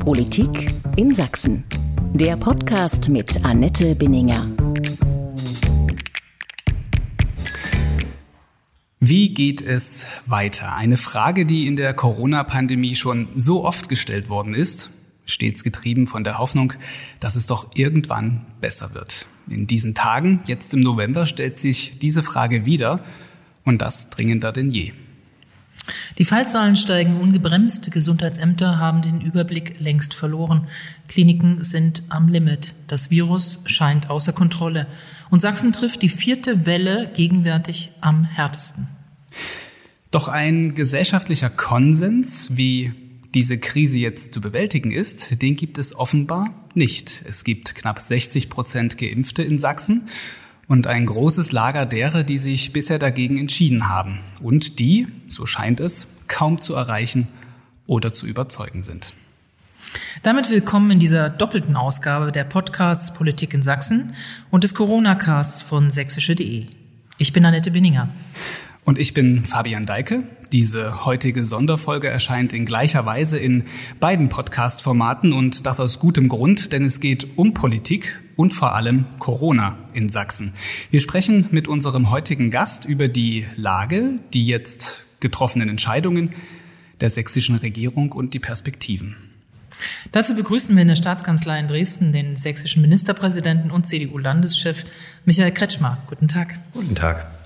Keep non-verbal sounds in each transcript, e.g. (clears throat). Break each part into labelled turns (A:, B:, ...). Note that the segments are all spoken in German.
A: Politik in Sachsen. Der Podcast mit Annette Binninger.
B: Wie geht es weiter? Eine Frage, die in der Corona-Pandemie schon so oft gestellt worden ist, stets getrieben von der Hoffnung, dass es doch irgendwann besser wird. In diesen Tagen, jetzt im November, stellt sich diese Frage wieder und das dringender denn je.
C: Die Fallzahlen steigen ungebremst. Gesundheitsämter haben den Überblick längst verloren. Kliniken sind am Limit. Das Virus scheint außer Kontrolle. Und Sachsen trifft die vierte Welle gegenwärtig am härtesten.
B: Doch ein gesellschaftlicher Konsens, wie diese Krise jetzt zu bewältigen ist, den gibt es offenbar nicht. Es gibt knapp 60 Prozent Geimpfte in Sachsen und ein großes Lager derer, die sich bisher dagegen entschieden haben und die, so scheint es, kaum zu erreichen oder zu überzeugen sind.
C: Damit willkommen in dieser doppelten Ausgabe der Podcasts Politik in Sachsen und des Corona-Casts von sächsische.de. Ich bin Annette Binninger.
B: Und ich bin Fabian Deike. Diese heutige Sonderfolge erscheint in gleicher Weise in beiden Podcast-Formaten und das aus gutem Grund, denn es geht um Politik und vor allem Corona in Sachsen. Wir sprechen mit unserem heutigen Gast über die Lage, die jetzt getroffenen Entscheidungen der sächsischen Regierung und die Perspektiven.
C: Dazu begrüßen wir in der Staatskanzlei in Dresden den sächsischen Ministerpräsidenten und CDU-Landeschef Michael Kretschmer. Guten Tag.
D: Guten Tag.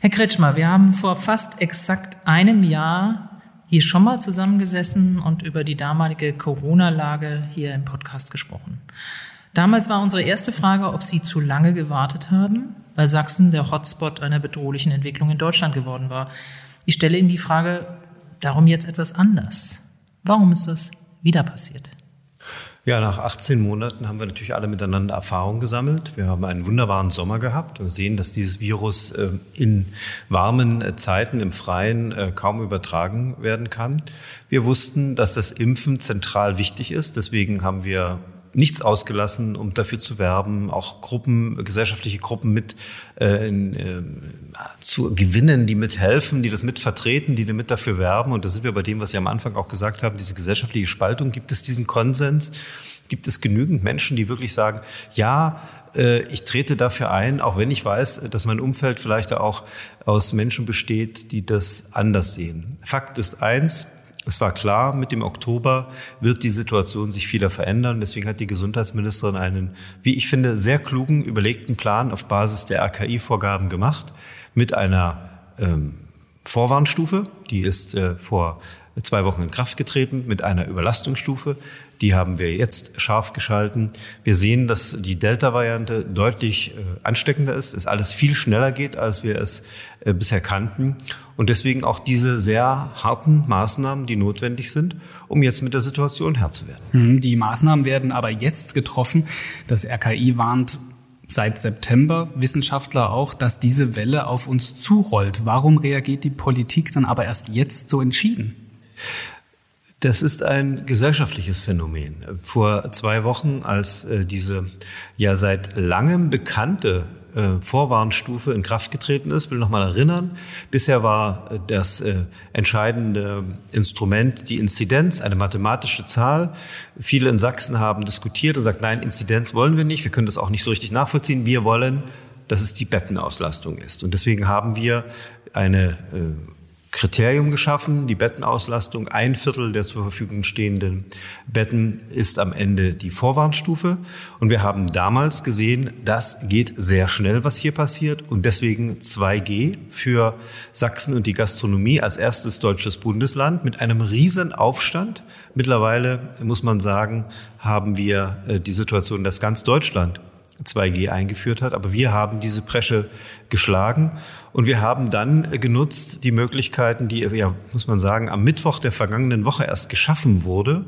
C: Herr Kretschmer, wir haben vor fast exakt einem Jahr hier schon mal zusammengesessen und über die damalige Corona-Lage hier im Podcast gesprochen. Damals war unsere erste Frage, ob Sie zu lange gewartet haben, weil Sachsen der Hotspot einer bedrohlichen Entwicklung in Deutschland geworden war. Ich stelle Ihnen die Frage, darum jetzt etwas anders. Warum ist das wieder passiert?
D: Ja, nach 18 Monaten haben wir natürlich alle miteinander Erfahrung gesammelt. Wir haben einen wunderbaren Sommer gehabt. Wir sehen, dass dieses Virus äh, in warmen äh, Zeiten im Freien äh, kaum übertragen werden kann. Wir wussten, dass das Impfen zentral wichtig ist. Deswegen haben wir nichts ausgelassen, um dafür zu werben, auch Gruppen, gesellschaftliche Gruppen mit äh, äh, zu gewinnen, die mithelfen, die das mitvertreten, die mit dafür werben. Und da sind wir bei dem, was Sie am Anfang auch gesagt haben, diese gesellschaftliche Spaltung. Gibt es diesen Konsens? Gibt es genügend Menschen, die wirklich sagen, ja, äh, ich trete dafür ein, auch wenn ich weiß, dass mein Umfeld vielleicht auch aus Menschen besteht, die das anders sehen. Fakt ist eins, es war klar, mit dem Oktober wird die Situation sich wieder verändern. Deswegen hat die Gesundheitsministerin einen, wie ich finde, sehr klugen, überlegten Plan auf Basis der RKI-Vorgaben gemacht mit einer ähm, Vorwarnstufe, die ist äh, vor zwei Wochen in Kraft getreten, mit einer Überlastungsstufe. Die haben wir jetzt scharf geschalten. Wir sehen, dass die Delta-Variante deutlich äh, ansteckender ist, es alles viel schneller geht, als wir es äh, bisher kannten. Und deswegen auch diese sehr harten Maßnahmen, die notwendig sind, um jetzt mit der Situation Herr zu werden.
B: Hm, die Maßnahmen werden aber jetzt getroffen. Das RKI warnt seit September Wissenschaftler auch, dass diese Welle auf uns zurollt. Warum reagiert die Politik dann aber erst jetzt so entschieden?
D: Das ist ein gesellschaftliches Phänomen. Vor zwei Wochen, als äh, diese ja seit langem bekannte äh, Vorwarnstufe in Kraft getreten ist, will noch mal erinnern, bisher war äh, das entscheidende Instrument die Inzidenz, eine mathematische Zahl. Viele in Sachsen haben diskutiert und sagt, nein, Inzidenz wollen wir nicht, wir können das auch nicht so richtig nachvollziehen. Wir wollen, dass es die Bettenauslastung ist. Und deswegen haben wir eine Kriterium geschaffen, die Bettenauslastung. Ein Viertel der zur Verfügung stehenden Betten ist am Ende die Vorwarnstufe. Und wir haben damals gesehen, das geht sehr schnell, was hier passiert. Und deswegen 2G für Sachsen und die Gastronomie als erstes deutsches Bundesland mit einem riesen Aufstand. Mittlerweile muss man sagen, haben wir äh, die Situation, dass ganz Deutschland 2G eingeführt hat. Aber wir haben diese Presche geschlagen und wir haben dann genutzt die Möglichkeiten, die, ja, muss man sagen, am Mittwoch der vergangenen Woche erst geschaffen wurde,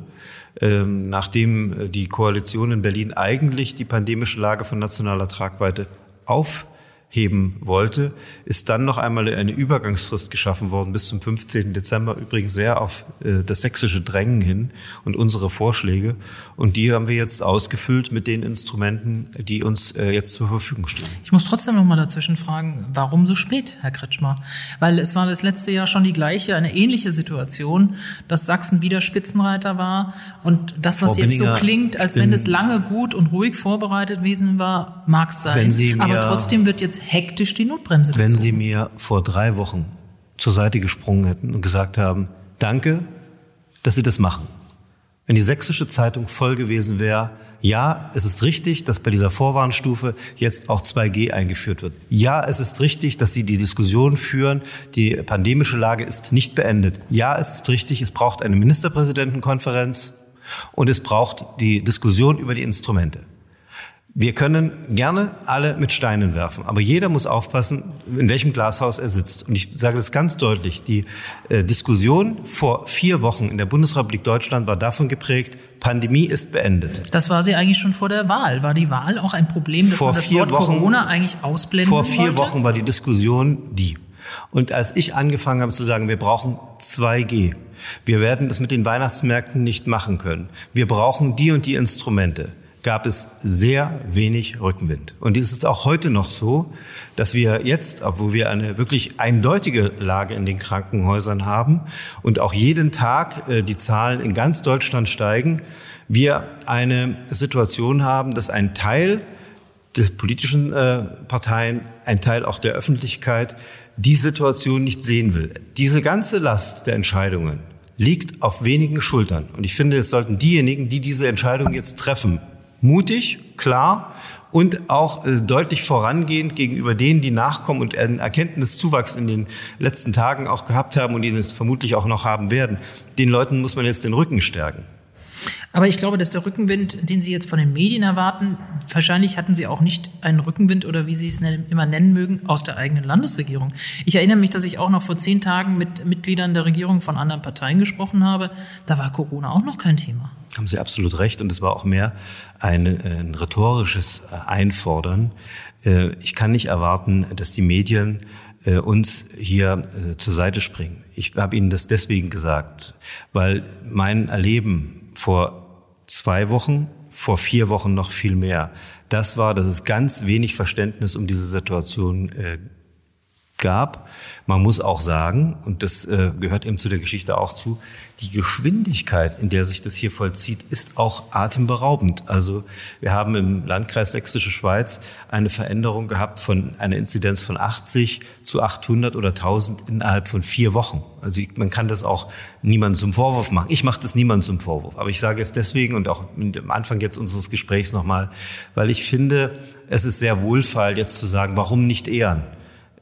D: ähm, nachdem äh, die Koalition in Berlin eigentlich die pandemische Lage von nationaler Tragweite auf heben wollte, ist dann noch einmal eine Übergangsfrist geschaffen worden bis zum 15. Dezember, übrigens sehr auf äh, das sächsische Drängen hin und unsere Vorschläge. Und die haben wir jetzt ausgefüllt mit den Instrumenten, die uns äh, jetzt zur Verfügung stehen.
C: Ich muss trotzdem noch mal dazwischen fragen, warum so spät, Herr Kretschmer? Weil es war das letzte Jahr schon die gleiche, eine ähnliche Situation, dass Sachsen wieder Spitzenreiter war und das, was Frau jetzt Binninger, so klingt, als wenn es lange gut und ruhig vorbereitet gewesen war, mag es sein. Aber trotzdem wird jetzt hektisch die Notbremse
D: gezogen. Wenn Sie mir vor drei Wochen zur Seite gesprungen hätten und gesagt haben, danke, dass Sie das machen. Wenn die sächsische Zeitung voll gewesen wäre, ja, es ist richtig, dass bei dieser Vorwarnstufe jetzt auch 2G eingeführt wird. Ja, es ist richtig, dass Sie die Diskussion führen, die pandemische Lage ist nicht beendet. Ja, es ist richtig, es braucht eine Ministerpräsidentenkonferenz und es braucht die Diskussion über die Instrumente. Wir können gerne alle mit Steinen werfen, aber jeder muss aufpassen, in welchem Glashaus er sitzt. Und ich sage das ganz deutlich, die äh, Diskussion vor vier Wochen in der Bundesrepublik Deutschland war davon geprägt, Pandemie ist beendet.
C: Das war sie eigentlich schon vor der Wahl. War die Wahl auch ein Problem, dass vor man das Wort Wochen, Corona eigentlich ausblenden
D: Vor vier
C: wollte?
D: Wochen war die Diskussion die. Und als ich angefangen habe zu sagen, wir brauchen 2G, wir werden das mit den Weihnachtsmärkten nicht machen können, wir brauchen die und die Instrumente, gab es sehr wenig Rückenwind. Und dies ist auch heute noch so, dass wir jetzt, obwohl wir eine wirklich eindeutige Lage in den Krankenhäusern haben und auch jeden Tag äh, die Zahlen in ganz Deutschland steigen, wir eine Situation haben, dass ein Teil der politischen äh, Parteien, ein Teil auch der Öffentlichkeit die Situation nicht sehen will. Diese ganze Last der Entscheidungen liegt auf wenigen Schultern. Und ich finde, es sollten diejenigen, die diese Entscheidung jetzt treffen, mutig, klar und auch äh, deutlich vorangehend gegenüber denen, die nachkommen und einen Erkenntniszuwachs in den letzten Tagen auch gehabt haben und ihn es vermutlich auch noch haben werden. Den Leuten muss man jetzt den Rücken stärken.
C: Aber ich glaube, dass der Rückenwind, den Sie jetzt von den Medien erwarten, wahrscheinlich hatten Sie auch nicht einen Rückenwind oder wie Sie es immer nennen mögen, aus der eigenen Landesregierung. Ich erinnere mich, dass ich auch noch vor zehn Tagen mit Mitgliedern der Regierung von anderen Parteien gesprochen habe. Da war Corona auch noch kein Thema.
D: Haben Sie absolut recht. Und es war auch mehr ein, ein rhetorisches Einfordern. Äh, ich kann nicht erwarten, dass die Medien äh, uns hier äh, zur Seite springen. Ich habe Ihnen das deswegen gesagt, weil mein Erleben vor zwei Wochen, vor vier Wochen noch viel mehr. Das war, dass es ganz wenig Verständnis um diese Situation äh, gab. Man muss auch sagen, und das äh, gehört eben zu der Geschichte auch zu, die Geschwindigkeit, in der sich das hier vollzieht, ist auch atemberaubend. Also wir haben im Landkreis Sächsische Schweiz eine Veränderung gehabt von einer Inzidenz von 80 zu 800 oder 1000 innerhalb von vier Wochen. Also man kann das auch niemandem zum Vorwurf machen. Ich mache das niemandem zum Vorwurf. Aber ich sage es deswegen und auch am Anfang jetzt unseres Gesprächs nochmal, weil ich finde, es ist sehr wohlfeil jetzt zu sagen, warum nicht ehren?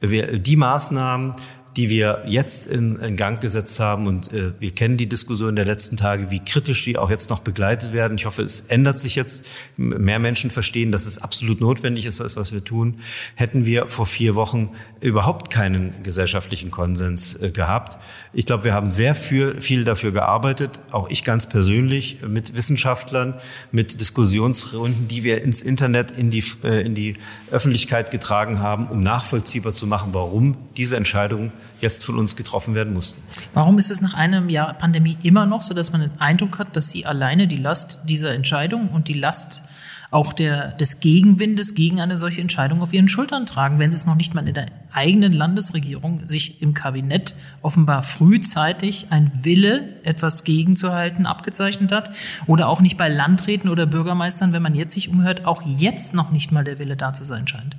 D: Die Maßnahmen, die wir jetzt in, in Gang gesetzt haben. Und äh, wir kennen die Diskussion der letzten Tage, wie kritisch die auch jetzt noch begleitet werden. Ich hoffe, es ändert sich jetzt. Mehr Menschen verstehen, dass es absolut notwendig ist, was, was wir tun. Hätten wir vor vier Wochen überhaupt keinen gesellschaftlichen Konsens äh, gehabt. Ich glaube, wir haben sehr viel, viel dafür gearbeitet, auch ich ganz persönlich, mit Wissenschaftlern, mit Diskussionsrunden, die wir ins Internet, in die, äh, in die Öffentlichkeit getragen haben, um nachvollziehbar zu machen, warum diese Entscheidungen jetzt von uns getroffen werden mussten.
C: Warum ist es nach einem Jahr Pandemie immer noch so, dass man den Eindruck hat, dass Sie alleine die Last dieser Entscheidung und die Last auch der, des Gegenwindes gegen eine solche Entscheidung auf ihren Schultern tragen, wenn sie es noch nicht mal in der eigenen Landesregierung sich im Kabinett offenbar frühzeitig ein Wille, etwas gegenzuhalten, abgezeichnet hat oder auch nicht bei Landräten oder Bürgermeistern, wenn man jetzt sich umhört, auch jetzt noch nicht mal der Wille da zu sein scheint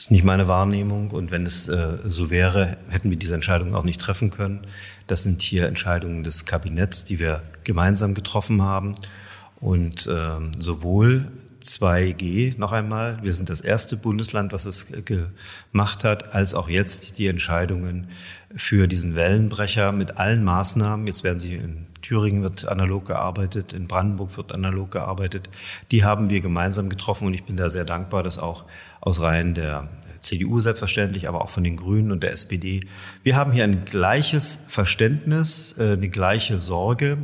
D: ist nicht meine Wahrnehmung. Und wenn es äh, so wäre, hätten wir diese Entscheidung auch nicht treffen können. Das sind hier Entscheidungen des Kabinetts, die wir gemeinsam getroffen haben. Und äh, sowohl 2G noch einmal, wir sind das erste Bundesland, was es gemacht hat, als auch jetzt die Entscheidungen für diesen Wellenbrecher mit allen Maßnahmen. Jetzt werden sie in Thüringen wird analog gearbeitet, in Brandenburg wird analog gearbeitet. Die haben wir gemeinsam getroffen und ich bin da sehr dankbar, dass auch aus Reihen der CDU selbstverständlich, aber auch von den Grünen und der SPD. Wir haben hier ein gleiches Verständnis, äh, eine gleiche Sorge,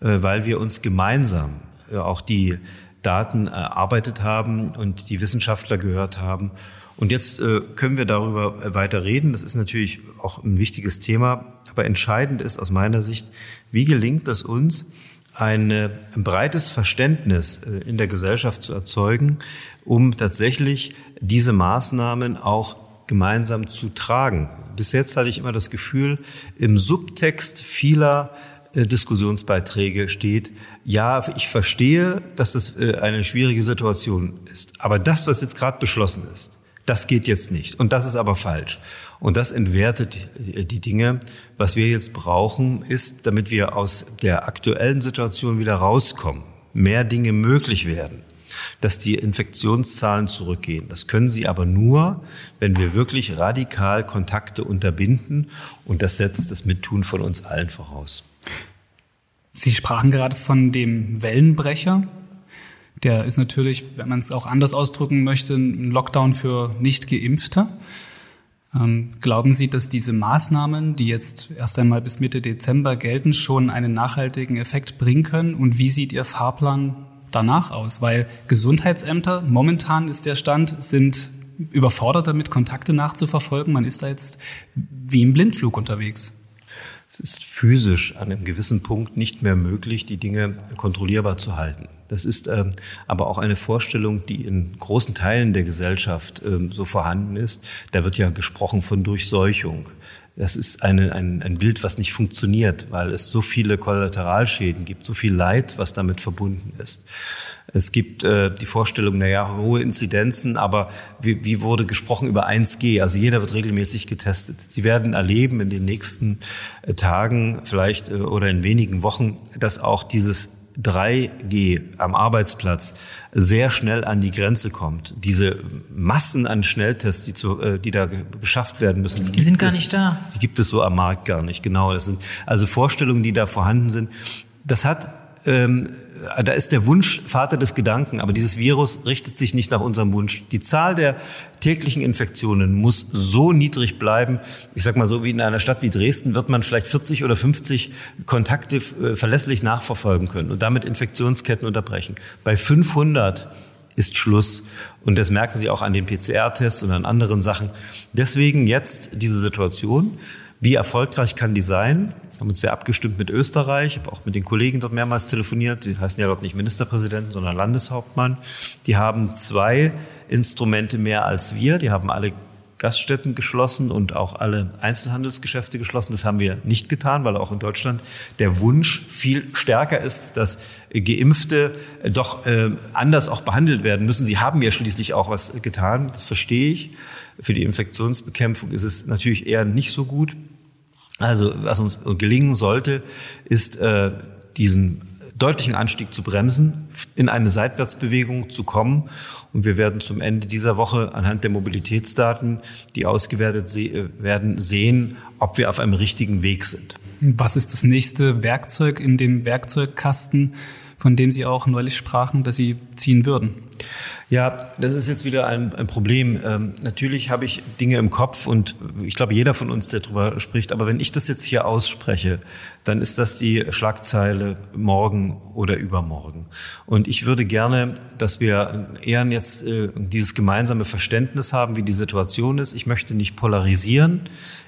D: äh, weil wir uns gemeinsam äh, auch die Daten erarbeitet haben und die Wissenschaftler gehört haben Und jetzt können wir darüber weiter reden. Das ist natürlich auch ein wichtiges Thema. Aber entscheidend ist aus meiner Sicht, wie gelingt es uns, ein breites Verständnis äh, in der Gesellschaft zu erzeugen, um tatsächlich diese Maßnahmen auch gemeinsam zu tragen. Bis jetzt hatte ich immer das Gefühl, im Subtext vieler äh, Diskussionsbeiträge steht, ja, ich verstehe, dass das äh, eine schwierige Situation ist, aber das, was jetzt gerade beschlossen ist, das geht jetzt nicht und das ist aber falsch. Und das entwertet die Dinge. Was wir jetzt brauchen, ist, damit wir aus der aktuellen Situation wieder rauskommen, mehr Dinge möglich werden, dass die Infektionszahlen zurückgehen. Das können sie aber nur, wenn wir wirklich radikal Kontakte unterbinden. Und das setzt das Mittun von uns allen voraus.
B: Sie sprachen gerade von dem Wellenbrecher. Der ist natürlich, wenn man es auch anders ausdrücken möchte, ein Lockdown für Nicht-Geimpfte. Ähm, glauben Sie, dass diese Maßnahmen, die jetzt erst einmal bis Mitte Dezember gelten, schon einen nachhaltigen Effekt bringen können? Und wie sieht Ihr Fahrplan danach aus? Weil Gesundheitsämter, momentan ist der Stand, sind überfordert damit, Kontakte nachzuverfolgen. Man ist da jetzt wie im Blindflug unterwegs.
D: Es ist physisch an einem gewissen Punkt nicht mehr möglich, die Dinge kontrollierbar zu halten. Das ist ähm, aber auch eine Vorstellung, die in großen Teilen der Gesellschaft ähm, so vorhanden ist. Da wird ja gesprochen von Durchseuchung. Das ist eine, ein, ein Bild, was nicht funktioniert, weil es so viele Kollateralschäden gibt, so viel Leid, was damit verbunden ist. Es gibt äh, die Vorstellung, naja, hohe Inzidenzen, aber wie, wie wurde gesprochen über 1G? Also jeder wird regelmäßig getestet. Sie werden erleben in den nächsten äh, Tagen vielleicht äh, oder in wenigen Wochen, dass auch dieses 3G am Arbeitsplatz sehr schnell an die Grenze kommt. Diese Massen an Schnelltests, die, zu, äh, die da beschafft werden müssen,
C: die sind gar es, nicht da.
D: Die gibt es so am Markt gar nicht. Genau, das sind also Vorstellungen, die da vorhanden sind. Das hat ähm, da ist der Wunsch Vater des Gedanken, aber dieses Virus richtet sich nicht nach unserem Wunsch. Die Zahl der täglichen Infektionen muss so niedrig bleiben. Ich sag mal so, wie in einer Stadt wie Dresden wird man vielleicht 40 oder 50 Kontakte äh, verlässlich nachverfolgen können und damit Infektionsketten unterbrechen. Bei 500 ist Schluss. Und das merken Sie auch an den PCR-Tests und an anderen Sachen. Deswegen jetzt diese Situation. Wie erfolgreich kann die sein? Wir haben uns sehr abgestimmt mit Österreich, habe auch mit den Kollegen dort mehrmals telefoniert. Die heißen ja dort nicht Ministerpräsidenten, sondern Landeshauptmann. Die haben zwei Instrumente mehr als wir. Die haben alle Gaststätten geschlossen und auch alle Einzelhandelsgeschäfte geschlossen. Das haben wir nicht getan, weil auch in Deutschland der Wunsch viel stärker ist, dass Geimpfte doch äh, anders auch behandelt werden müssen. Sie haben ja schließlich auch was getan, das verstehe ich. Für die Infektionsbekämpfung ist es natürlich eher nicht so gut. Also was uns gelingen sollte, ist äh, diesen deutlichen Anstieg zu bremsen, in eine Seitwärtsbewegung zu kommen. Und wir werden zum Ende dieser Woche anhand der Mobilitätsdaten, die ausgewertet se äh, werden, sehen, ob wir auf einem richtigen Weg sind.
B: Was ist das nächste Werkzeug in dem Werkzeugkasten, von dem Sie auch neulich sprachen, dass Sie ziehen würden?
D: Ja, das ist jetzt wieder ein, ein Problem. Ähm, natürlich habe ich Dinge im Kopf und ich glaube, jeder von uns, der darüber spricht, aber wenn ich das jetzt hier ausspreche, dann ist das die Schlagzeile morgen oder übermorgen. Und ich würde gerne, dass wir eher jetzt äh, dieses gemeinsame Verständnis haben, wie die Situation ist. Ich möchte nicht polarisieren.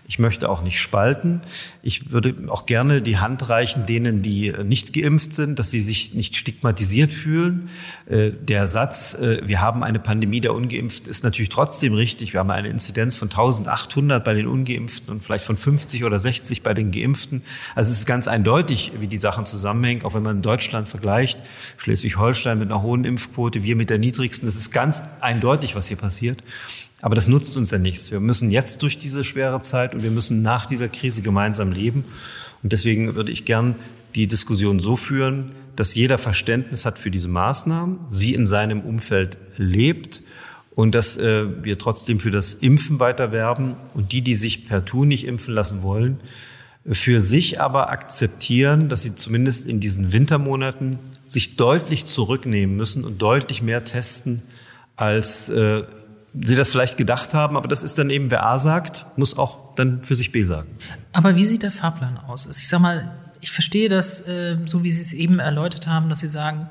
D: Ich möchte auch nicht spalten. Ich würde auch gerne die Hand reichen denen, die nicht geimpft sind, dass sie sich nicht stigmatisiert fühlen. Äh, der Satz, äh, wir haben eine Pandemie der Ungeimpften, ist natürlich trotzdem richtig. Wir haben eine Inzidenz von 1800 bei den Ungeimpften und vielleicht von 50 oder 60 bei den Geimpften. Also es ist ganz eindeutig, wie die Sachen zusammenhängen. Auch wenn man Deutschland vergleicht, Schleswig-Holstein mit einer hohen Impfquote, wir mit der niedrigsten. Es ist ganz eindeutig, was hier passiert. Aber das nutzt uns ja nichts. Wir müssen jetzt durch diese schwere Zeit und wir müssen nach dieser Krise gemeinsam leben. Und deswegen würde ich gern die Diskussion so führen, dass jeder Verständnis hat für diese Maßnahmen, sie in seinem Umfeld lebt und dass äh, wir trotzdem für das Impfen weiter werben und die, die sich per Tu nicht impfen lassen wollen, für sich aber akzeptieren, dass sie zumindest in diesen Wintermonaten sich deutlich zurücknehmen müssen und deutlich mehr testen, als äh, Sie das vielleicht gedacht haben, aber das ist dann eben, wer A sagt, muss auch dann für sich B sagen.
C: Aber wie sieht der Fahrplan aus? Also ich sag mal, ich verstehe das, äh, so wie Sie es eben erläutert haben, dass Sie sagen,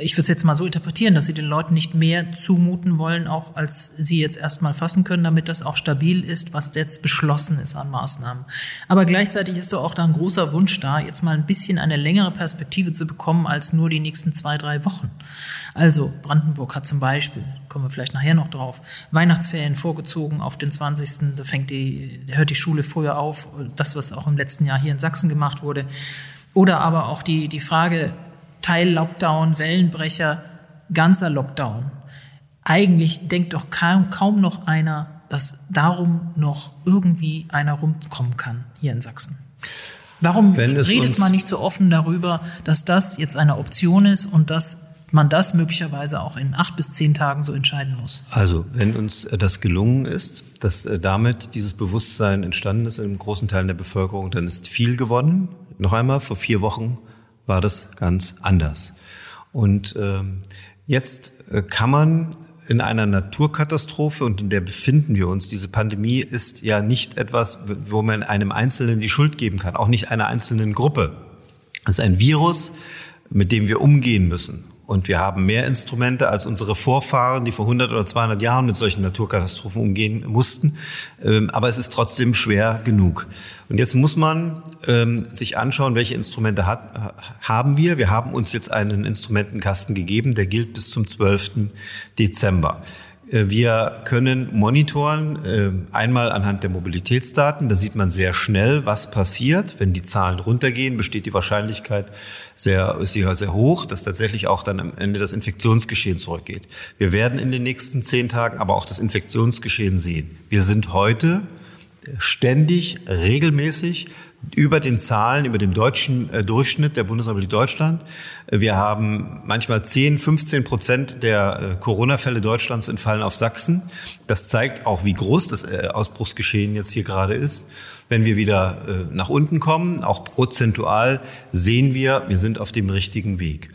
C: ich würde es jetzt mal so interpretieren, dass Sie den Leuten nicht mehr zumuten wollen, auch als Sie jetzt erstmal fassen können, damit das auch stabil ist, was jetzt beschlossen ist an Maßnahmen. Aber gleichzeitig ist doch auch da ein großer Wunsch da, jetzt mal ein bisschen eine längere Perspektive zu bekommen als nur die nächsten zwei, drei Wochen. Also Brandenburg hat zum Beispiel, kommen wir vielleicht nachher noch drauf, Weihnachtsferien vorgezogen auf den 20. Da fängt die, hört die Schule früher auf. Das, was auch im letzten Jahr hier in Sachsen gemacht wurde. Oder aber auch die, die Frage, Teil-Lockdown, Wellenbrecher, ganzer Lockdown. Eigentlich denkt doch kaum, kaum noch einer, dass darum noch irgendwie einer rumkommen kann hier in Sachsen. Warum redet man nicht so offen darüber, dass das jetzt eine Option ist und dass man das möglicherweise auch in acht bis zehn Tagen so entscheiden muss?
D: Also, wenn uns äh, das gelungen ist, dass äh, damit dieses Bewusstsein entstanden ist in großen Teilen der Bevölkerung, dann ist viel gewonnen. Noch einmal, vor vier Wochen war das ganz anders. Und ähm, jetzt äh, kann man in einer Naturkatastrophe und in der befinden wir uns. Diese Pandemie ist ja nicht etwas, wo man einem Einzelnen die Schuld geben kann, auch nicht einer einzelnen Gruppe. Es ist ein Virus, mit dem wir umgehen müssen. Und wir haben mehr Instrumente als unsere Vorfahren, die vor 100 oder 200 Jahren mit solchen Naturkatastrophen umgehen mussten. Ähm, aber es ist trotzdem schwer genug. Und jetzt muss man ähm, sich anschauen, welche Instrumente hat, haben wir. Wir haben uns jetzt einen Instrumentenkasten gegeben, der gilt bis zum 12. Dezember. Äh, wir können monitoren, äh, einmal anhand der Mobilitätsdaten. Da sieht man sehr schnell, was passiert. Wenn die Zahlen runtergehen, besteht die Wahrscheinlichkeit sehr, ist sie halt sehr hoch, dass tatsächlich auch dann am Ende das Infektionsgeschehen zurückgeht. Wir werden in den nächsten zehn Tagen aber auch das Infektionsgeschehen sehen. Wir sind heute ständig, regelmäßig über den Zahlen, über dem deutschen äh, Durchschnitt der Bundesrepublik Deutschland. Äh, wir haben manchmal 10, 15 Prozent der äh, Corona-Fälle Deutschlands entfallen auf Sachsen. Das zeigt auch, wie groß das äh, Ausbruchsgeschehen jetzt hier gerade ist. Wenn wir wieder äh, nach unten kommen, auch prozentual, sehen wir, wir sind auf dem richtigen Weg.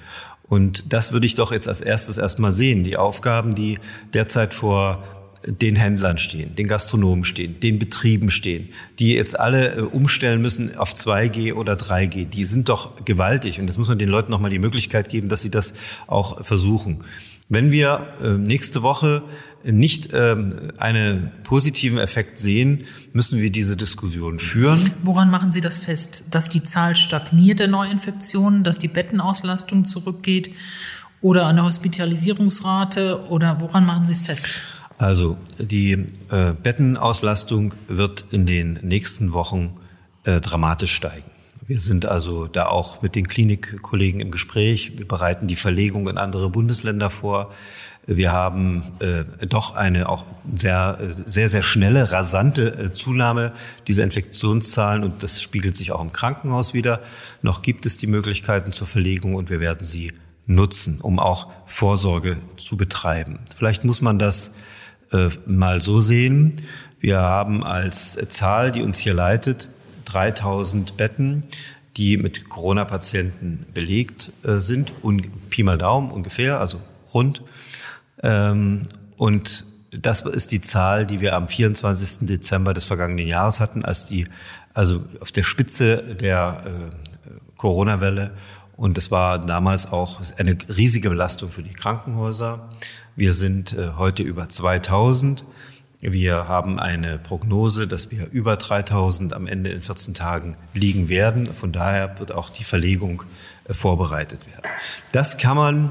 D: Und das würde ich doch jetzt als erstes erstmal sehen. Die Aufgaben, die derzeit vor den Händlern stehen, den Gastronomen stehen, den Betrieben stehen, die jetzt alle äh, umstellen müssen auf 2G oder 3G, die sind doch gewaltig. Und das muss man den Leuten nochmal die Möglichkeit geben, dass sie das auch versuchen. Wenn wir äh, nächste Woche nicht ähm, einen positiven Effekt sehen, müssen wir diese Diskussion führen.
C: Woran machen Sie das fest? Dass die Zahl stagniert der Neuinfektionen, dass die Bettenauslastung zurückgeht oder der Hospitalisierungsrate oder woran machen Sie es fest?
D: Also die äh, Bettenauslastung wird in den nächsten Wochen äh, dramatisch steigen. Wir sind also da auch mit den Klinikkollegen im Gespräch. Wir bereiten die Verlegung in andere Bundesländer vor. Wir haben äh, doch eine auch sehr, sehr, sehr schnelle, rasante äh, Zunahme dieser Infektionszahlen und das spiegelt sich auch im Krankenhaus wieder. Noch gibt es die Möglichkeiten zur Verlegung und wir werden sie nutzen, um auch Vorsorge zu betreiben. Vielleicht muss man das äh, mal so sehen. Wir haben als Zahl, die uns hier leitet, 3000 Betten, die mit Corona-Patienten belegt äh, sind, und Pi mal Daumen ungefähr, also rund. Ähm, und das ist die Zahl, die wir am 24. Dezember des vergangenen Jahres hatten, als die, also auf der Spitze der äh, Corona-Welle. Und das war damals auch eine riesige Belastung für die Krankenhäuser. Wir sind äh, heute über 2000. Wir haben eine Prognose, dass wir über 3000 am Ende in 14 Tagen liegen werden. Von daher wird auch die Verlegung äh, vorbereitet werden. Das kann man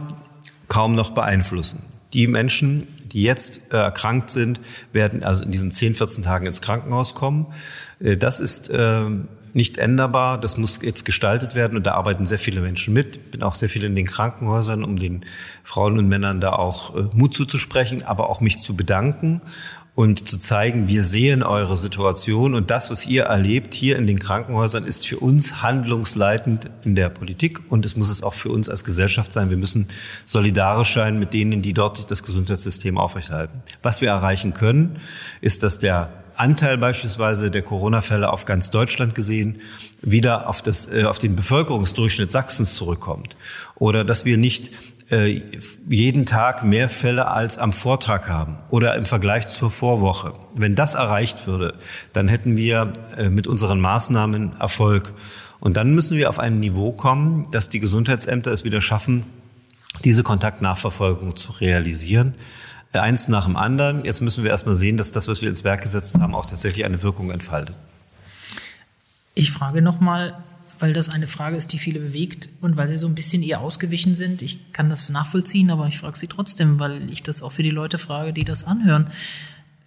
D: kaum noch beeinflussen. Die Menschen, die jetzt äh, erkrankt sind, werden also in diesen 10, 14 Tagen ins Krankenhaus kommen. Das ist ähm, nicht änderbar. Das muss jetzt gestaltet werden und da arbeiten sehr viele Menschen mit. Bin auch sehr viel in den Krankenhäusern, um den Frauen und Männern da auch äh, Mut zuzusprechen, aber auch mich zu bedanken und zu zeigen, wir sehen eure Situation und das, was ihr erlebt hier in den Krankenhäusern, ist für uns handlungsleitend in der Politik und es muss es auch für uns als Gesellschaft sein. Wir müssen solidarisch sein mit denen, die dort das Gesundheitssystem aufrechterhalten. Was wir erreichen können, ist, dass der Anteil beispielsweise der Corona-Fälle auf ganz Deutschland gesehen wieder auf, das, äh, auf den Bevölkerungsdurchschnitt Sachsens zurückkommt. Oder dass wir nicht äh, jeden Tag mehr Fälle als am Vortag haben oder im Vergleich zur Vorwoche. Wenn das erreicht würde, dann hätten wir äh, mit unseren Maßnahmen Erfolg. Und dann müssen wir auf ein Niveau kommen, dass die Gesundheitsämter es wieder schaffen, diese Kontaktnachverfolgung zu realisieren. Eins nach dem anderen. Jetzt müssen wir erstmal sehen, dass das, was wir ins Werk gesetzt haben, auch tatsächlich eine Wirkung entfaltet.
C: Ich frage nochmal, weil das eine Frage ist, die viele bewegt und weil Sie so ein bisschen ihr ausgewichen sind. Ich kann das nachvollziehen, aber ich frage Sie trotzdem, weil ich das auch für die Leute frage, die das anhören.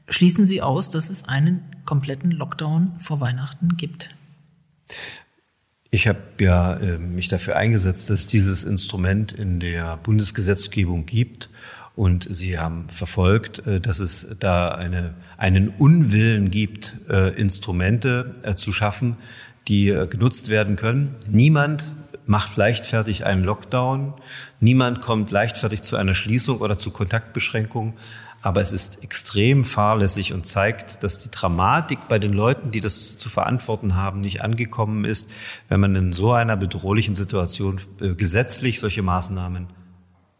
C: Schließen Sie aus, dass es einen kompletten Lockdown vor Weihnachten gibt?
D: Ich habe ja äh, mich dafür eingesetzt, dass dieses Instrument in der Bundesgesetzgebung gibt. Und Sie haben verfolgt, äh, dass es da eine, einen Unwillen gibt, äh, Instrumente äh, zu schaffen, die genutzt werden können. Niemand macht leichtfertig einen Lockdown. Niemand kommt leichtfertig zu einer Schließung oder zu Kontaktbeschränkungen. Aber es ist extrem fahrlässig und zeigt, dass die Dramatik bei den Leuten, die das zu verantworten haben, nicht angekommen ist, wenn man in so einer bedrohlichen Situation gesetzlich solche Maßnahmen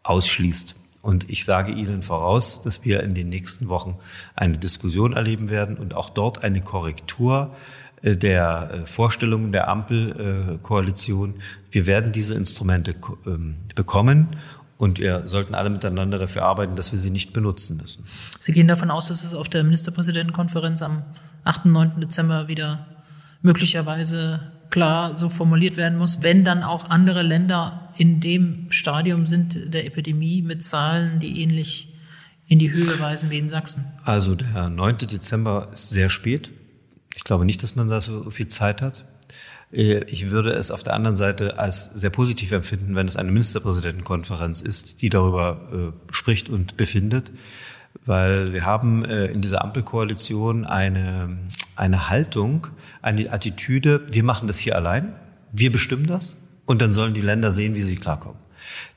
D: ausschließt. Und ich sage Ihnen voraus, dass wir in den nächsten Wochen eine Diskussion erleben werden und auch dort eine Korrektur äh, der äh, Vorstellungen der Ampelkoalition. Wir werden diese Instrumente ähm, bekommen und wir sollten alle miteinander dafür arbeiten, dass wir sie nicht benutzen müssen.
C: Sie gehen davon aus, dass es auf der Ministerpräsidentenkonferenz am 8. und 9. Dezember wieder möglicherweise klar so formuliert werden muss, wenn dann auch andere Länder in dem Stadium sind der Epidemie mit Zahlen, die ähnlich in die Höhe weisen wie in Sachsen.
D: Also der 9. Dezember ist sehr spät. Ich glaube nicht, dass man da so viel Zeit hat. Äh, ich würde es auf der anderen Seite als sehr positiv empfinden, wenn es eine Ministerpräsidentenkonferenz ist, die darüber äh, spricht und befindet, weil wir haben äh, in dieser Ampelkoalition eine, eine Haltung, eine Attitüde, wir machen das hier allein, wir bestimmen das und dann sollen die Länder sehen, wie sie klarkommen.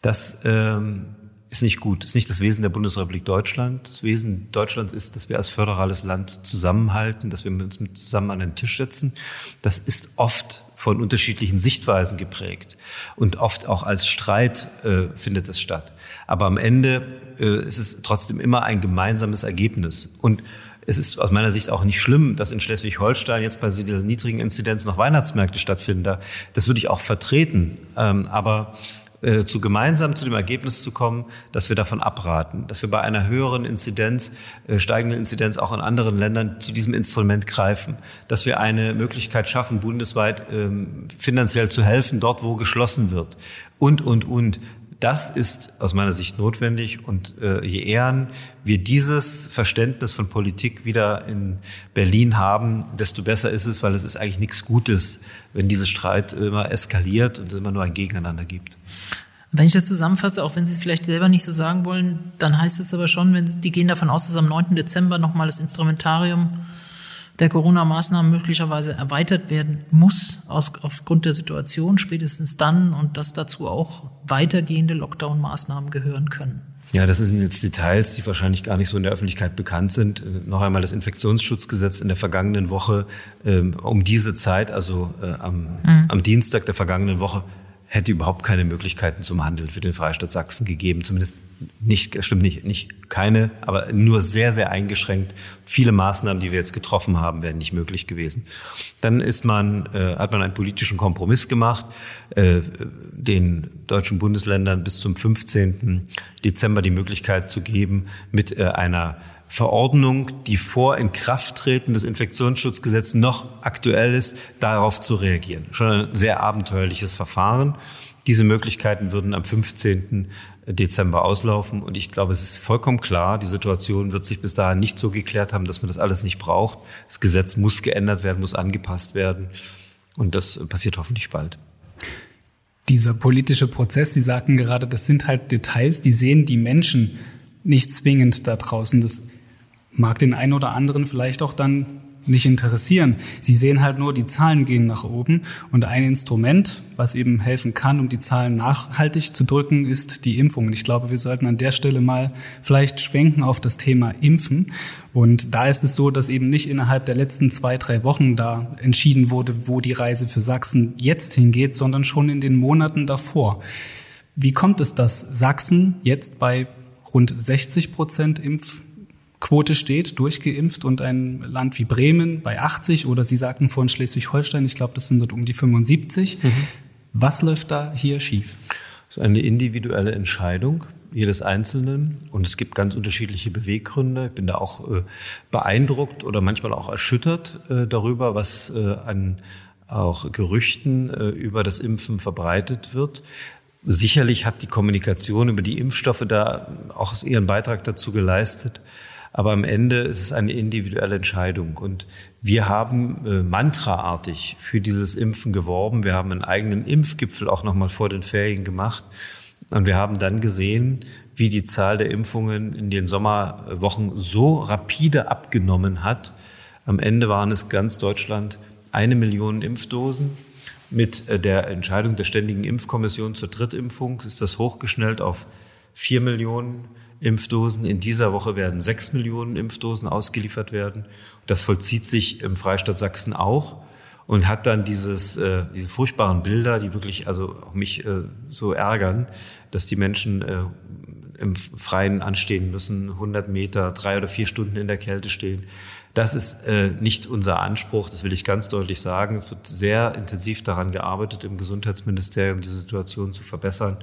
D: Das ähm, ist nicht gut. Ist nicht das Wesen der Bundesrepublik Deutschland. Das Wesen Deutschlands ist, dass wir als föderales Land zusammenhalten, dass wir uns zusammen an den Tisch setzen. Das ist oft von unterschiedlichen Sichtweisen geprägt und oft auch als Streit äh, findet es statt. Aber am Ende äh, ist es trotzdem immer ein gemeinsames Ergebnis und es ist aus meiner Sicht auch nicht schlimm, dass in Schleswig-Holstein jetzt bei so dieser niedrigen Inzidenz noch Weihnachtsmärkte stattfinden. Das würde ich auch vertreten. Ähm, aber äh, zu gemeinsam zu dem Ergebnis zu kommen, dass wir davon abraten, dass wir bei einer höheren Inzidenz, äh, steigenden Inzidenz auch in anderen Ländern zu diesem Instrument greifen, dass wir eine Möglichkeit schaffen, bundesweit ähm, finanziell zu helfen, dort wo geschlossen wird und, und, und. Das ist aus meiner Sicht notwendig und äh, je eher wir dieses Verständnis von Politik wieder in Berlin haben, desto besser ist es, weil es ist eigentlich nichts Gutes, wenn dieser Streit immer eskaliert und es immer nur ein Gegeneinander gibt.
C: Wenn ich das zusammenfasse, auch wenn Sie es vielleicht selber nicht so sagen wollen, dann heißt es aber schon, wenn die gehen davon aus, dass am 9. Dezember nochmal das Instrumentarium der Corona-Maßnahmen möglicherweise erweitert werden muss, aus, aufgrund der Situation spätestens dann und dass dazu auch weitergehende Lockdown-Maßnahmen gehören können.
D: Ja, das sind jetzt Details, die wahrscheinlich gar nicht so in der Öffentlichkeit bekannt sind. Äh, noch einmal das Infektionsschutzgesetz in der vergangenen Woche ähm, um diese Zeit, also äh, am, mhm. am Dienstag der vergangenen Woche, hätte überhaupt keine Möglichkeiten zum Handeln für den Freistaat Sachsen gegeben. Zumindest nicht, stimmt nicht, nicht keine, aber nur sehr, sehr eingeschränkt. Viele Maßnahmen, die wir jetzt getroffen haben, wären nicht möglich gewesen. Dann ist man, äh, hat man einen politischen Kompromiss gemacht, äh, den deutschen Bundesländern bis zum 15. Dezember die Möglichkeit zu geben, mit äh, einer Verordnung, die vor Inkrafttreten des Infektionsschutzgesetzes noch aktuell ist, darauf zu reagieren. Schon ein sehr abenteuerliches Verfahren. Diese Möglichkeiten würden am 15. Dezember auslaufen. Und ich glaube, es ist vollkommen klar, die Situation wird sich bis dahin nicht so geklärt haben, dass man das alles nicht braucht. Das Gesetz muss geändert werden, muss angepasst werden. Und das passiert hoffentlich bald.
B: Dieser politische Prozess, Sie sagten gerade, das sind halt Details, die sehen die Menschen nicht zwingend da draußen. Das mag den einen oder anderen vielleicht auch dann nicht interessieren. Sie sehen halt nur, die Zahlen gehen nach oben und ein Instrument, was eben helfen kann, um die Zahlen nachhaltig zu drücken, ist die Impfung. Und ich glaube, wir sollten an der Stelle mal vielleicht schwenken auf das Thema Impfen. Und da ist es so, dass eben nicht innerhalb der letzten zwei, drei Wochen da entschieden wurde, wo die Reise für Sachsen jetzt hingeht, sondern schon in den Monaten davor. Wie kommt es, dass Sachsen jetzt bei rund 60 Prozent Impf Quote steht, durchgeimpft und ein Land wie Bremen bei 80 oder Sie sagten vorhin Schleswig-Holstein, ich glaube, das sind dort um die 75. Mhm. Was läuft da hier schief?
D: Es ist eine individuelle Entscheidung jedes Einzelnen und es gibt ganz unterschiedliche Beweggründe. Ich bin da auch äh, beeindruckt oder manchmal auch erschüttert äh, darüber, was äh, an auch Gerüchten äh, über das Impfen verbreitet wird. Sicherlich hat die Kommunikation über die Impfstoffe da auch ihren Beitrag dazu geleistet. Aber am Ende ist es eine individuelle Entscheidung. Und wir haben äh, mantraartig für dieses Impfen geworben. Wir haben einen eigenen Impfgipfel auch nochmal vor den Ferien gemacht. Und wir haben dann gesehen, wie die Zahl der Impfungen in den Sommerwochen so rapide abgenommen hat. Am Ende waren es ganz Deutschland eine Million Impfdosen. Mit äh, der Entscheidung der Ständigen Impfkommission zur Drittimpfung ist das hochgeschnellt auf vier Millionen Impfdosen. In dieser Woche werden sechs Millionen Impfdosen ausgeliefert werden. Das vollzieht sich im Freistaat Sachsen auch und hat dann dieses, äh, diese furchtbaren Bilder, die wirklich also auch mich äh, so ärgern, dass die Menschen äh, im Freien anstehen müssen, 100 Meter, drei oder vier Stunden in der Kälte stehen. Das ist äh, nicht unser Anspruch, das will ich ganz deutlich sagen. Es wird sehr intensiv daran gearbeitet, im Gesundheitsministerium die Situation zu verbessern.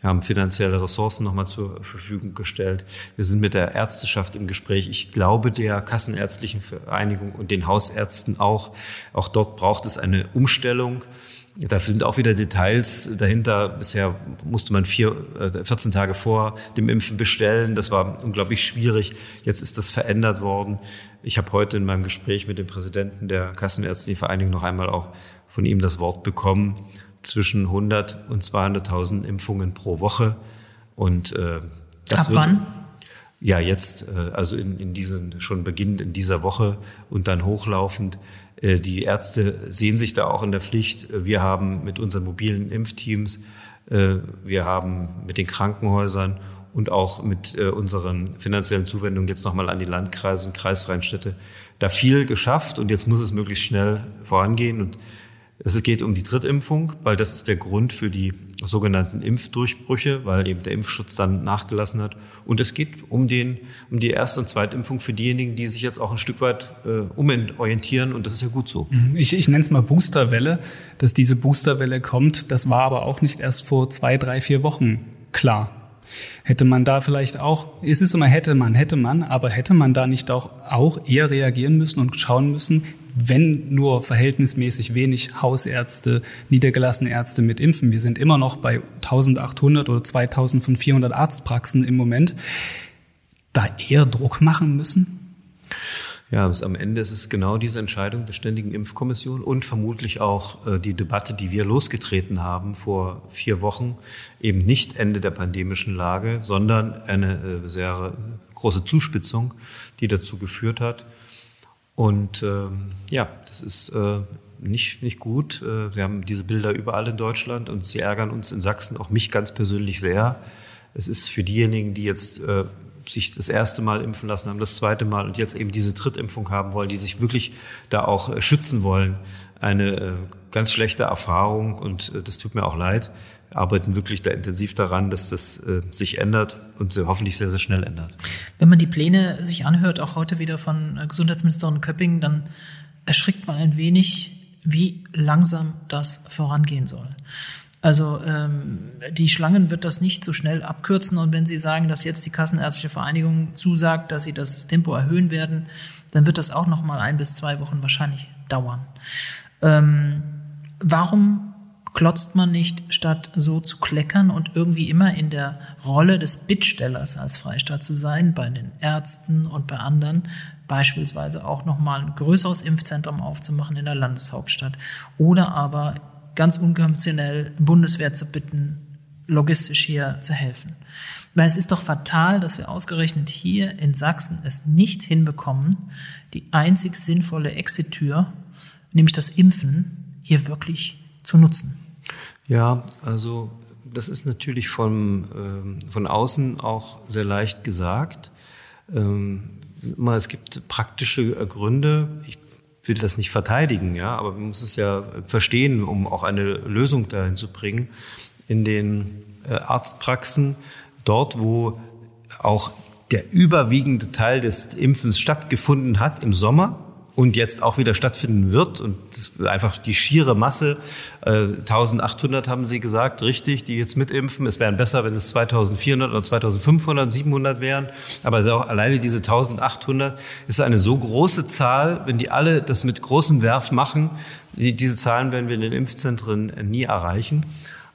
D: Wir haben finanzielle Ressourcen nochmal zur Verfügung gestellt. Wir sind mit der Ärzteschaft im Gespräch. Ich glaube der Kassenärztlichen Vereinigung und den Hausärzten auch. Auch dort braucht es eine Umstellung. Da sind auch wieder Details dahinter. Bisher musste man vier, 14 äh, Tage vor dem Impfen bestellen. Das war unglaublich schwierig. Jetzt ist das verändert worden. Ich habe heute in meinem Gespräch mit dem Präsidenten der Kassenärztlichen Vereinigung noch einmal auch von ihm das Wort bekommen. Zwischen 100 und 200.000 Impfungen pro Woche. Und
C: äh, das Ab wird, wann?
D: Ja, jetzt, äh, also in, in diesen, schon beginnend in dieser Woche und dann hochlaufend. Äh, die Ärzte sehen sich da auch in der Pflicht. Wir haben mit unseren mobilen Impfteams, äh, wir haben mit den Krankenhäusern und auch mit äh, unseren finanziellen Zuwendungen jetzt nochmal an die Landkreise und kreisfreien Städte da viel geschafft und jetzt muss es möglichst schnell vorangehen und es geht um die Drittimpfung, weil das ist der Grund für die sogenannten Impfdurchbrüche, weil eben der Impfschutz dann nachgelassen hat. Und es geht um, den, um die Erst- und Zweitimpfung für diejenigen, die sich jetzt auch ein Stück weit äh, umorientieren. Und das ist ja gut so.
B: Mhm. Ich, ich nenne es mal Boosterwelle. Dass diese Boosterwelle kommt, das war aber auch nicht erst vor zwei, drei, vier Wochen klar. Hätte man da vielleicht auch, es ist immer hätte man, hätte man, aber hätte man da nicht auch, auch eher reagieren müssen und schauen müssen, wenn nur verhältnismäßig wenig Hausärzte, niedergelassene Ärzte mit impfen. Wir sind immer noch bei 1800 oder 2400 Arztpraxen im Moment. Da eher Druck machen müssen?
D: Ja, am Ende ist es genau diese Entscheidung der Ständigen Impfkommission und vermutlich auch äh, die Debatte, die wir losgetreten haben vor vier Wochen, eben nicht Ende der pandemischen Lage, sondern eine äh, sehr große Zuspitzung, die dazu geführt hat, und ähm, ja, das ist äh, nicht, nicht gut. Äh, wir haben diese Bilder überall in Deutschland und sie ärgern uns in Sachsen, auch mich ganz persönlich sehr. Es ist für diejenigen, die jetzt sich das erste Mal impfen lassen haben, das zweite Mal und jetzt eben diese Drittimpfung haben wollen, die sich wirklich da auch äh, schützen wollen, eine äh, ganz schlechte Erfahrung und äh, das tut mir auch leid arbeiten wirklich da intensiv daran, dass das sich ändert und sie hoffentlich sehr, sehr schnell ändert.
C: Wenn man die Pläne sich anhört, auch heute wieder von Gesundheitsministerin Köpping, dann erschrickt man ein wenig, wie langsam das vorangehen soll. Also ähm, die Schlangen wird das nicht so schnell abkürzen und wenn Sie sagen, dass jetzt die Kassenärztliche Vereinigung zusagt, dass sie das Tempo erhöhen werden, dann wird das auch noch mal ein bis zwei Wochen wahrscheinlich dauern. Ähm, warum klotzt man nicht, statt so zu kleckern und irgendwie immer in der Rolle des Bittstellers als Freistaat zu sein, bei den Ärzten und bei anderen, beispielsweise auch nochmal ein größeres Impfzentrum aufzumachen in der Landeshauptstadt oder aber ganz unkonventionell Bundeswehr zu bitten, logistisch hier zu helfen. Weil es ist doch fatal, dass wir ausgerechnet hier in Sachsen es nicht hinbekommen, die einzig sinnvolle Exit-Tür, nämlich das Impfen, hier wirklich zu nutzen.
D: Ja, also das ist natürlich von, ähm, von außen auch sehr leicht gesagt. Ähm, es gibt praktische äh, Gründe. Ich will das nicht verteidigen, ja, aber man muss es ja verstehen, um auch eine Lösung dahin zu bringen. In den äh, Arztpraxen, dort, wo auch der überwiegende Teil des Impfens stattgefunden hat im Sommer, und jetzt auch wieder stattfinden wird und einfach die schiere Masse, äh, 1800 haben Sie gesagt, richtig, die jetzt mitimpfen. Es wären besser, wenn es 2400 oder 2500, 700 wären, aber auch alleine diese 1800 ist eine so große Zahl, wenn die alle das mit großem Werf machen, diese Zahlen werden wir in den Impfzentren nie erreichen.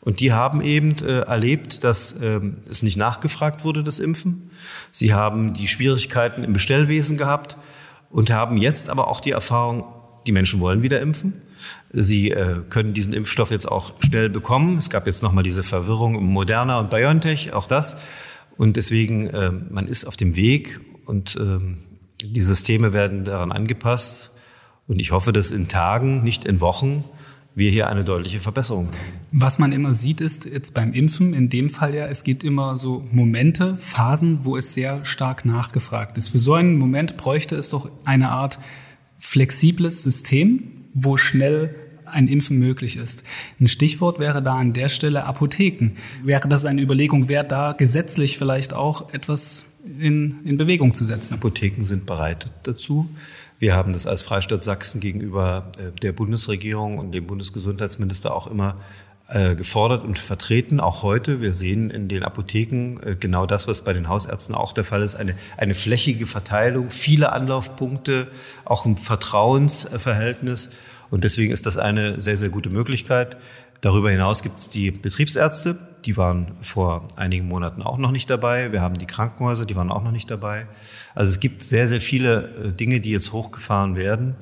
D: Und die haben eben äh, erlebt, dass ähm, es nicht nachgefragt wurde, das Impfen. Sie haben die Schwierigkeiten im Bestellwesen gehabt und haben jetzt aber auch die Erfahrung, die Menschen wollen wieder impfen. Sie äh, können diesen Impfstoff jetzt auch schnell bekommen. Es gab jetzt nochmal diese Verwirrung um Moderna und BioNTech, auch das. Und deswegen, äh, man ist auf dem Weg und ähm, die Systeme werden daran angepasst. Und ich hoffe, dass in Tagen, nicht in Wochen, wir hier eine deutliche Verbesserung haben.
B: Was man immer sieht, ist jetzt beim Impfen, in dem Fall ja, es gibt immer so Momente, Phasen, wo es sehr stark nachgefragt ist. Für so einen Moment bräuchte es doch eine Art flexibles System, wo schnell ein Impfen möglich ist. Ein Stichwort wäre da an der Stelle Apotheken. Wäre das eine Überlegung, wäre da gesetzlich vielleicht auch etwas in, in Bewegung zu setzen?
D: Apotheken sind bereit dazu. Wir haben das als Freistaat Sachsen gegenüber äh, der Bundesregierung und dem Bundesgesundheitsminister auch immer äh, gefordert und vertreten, auch heute. Wir sehen in den Apotheken äh, genau das, was bei den Hausärzten auch der Fall ist, eine, eine flächige Verteilung, viele Anlaufpunkte, auch ein Vertrauensverhältnis. Und deswegen ist das eine sehr, sehr gute Möglichkeit. Darüber hinaus gibt es die Betriebsärzte, die waren vor einigen Monaten auch noch nicht dabei. Wir haben die Krankenhäuser, die waren auch noch nicht dabei. Also es gibt sehr, sehr viele äh, Dinge, die jetzt hochgefahren werden.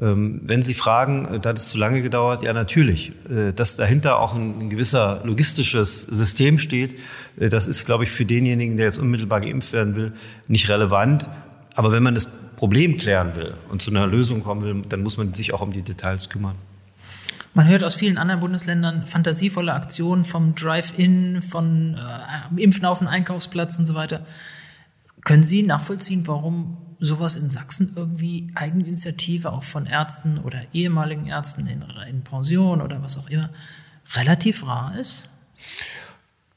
D: Ähm, wenn Sie fragen, äh, da hat es zu lange gedauert, ja natürlich, äh, dass dahinter auch ein gewisser logistisches System steht, das ist, glaube ich, für denjenigen, der jetzt unmittelbar geimpft werden will, nicht relevant. Aber wenn man das Problem klären will und zu einer Lösung kommen will, dann muss man sich auch um die Details kümmern.
C: Man hört aus vielen anderen Bundesländern fantasievolle Aktionen vom Drive-In, von äh, Impfen auf dem Einkaufsplatz und so weiter. Können Sie nachvollziehen, warum sowas in Sachsen irgendwie Eigeninitiative auch von Ärzten oder ehemaligen Ärzten in, in Pension oder was auch immer relativ rar ist?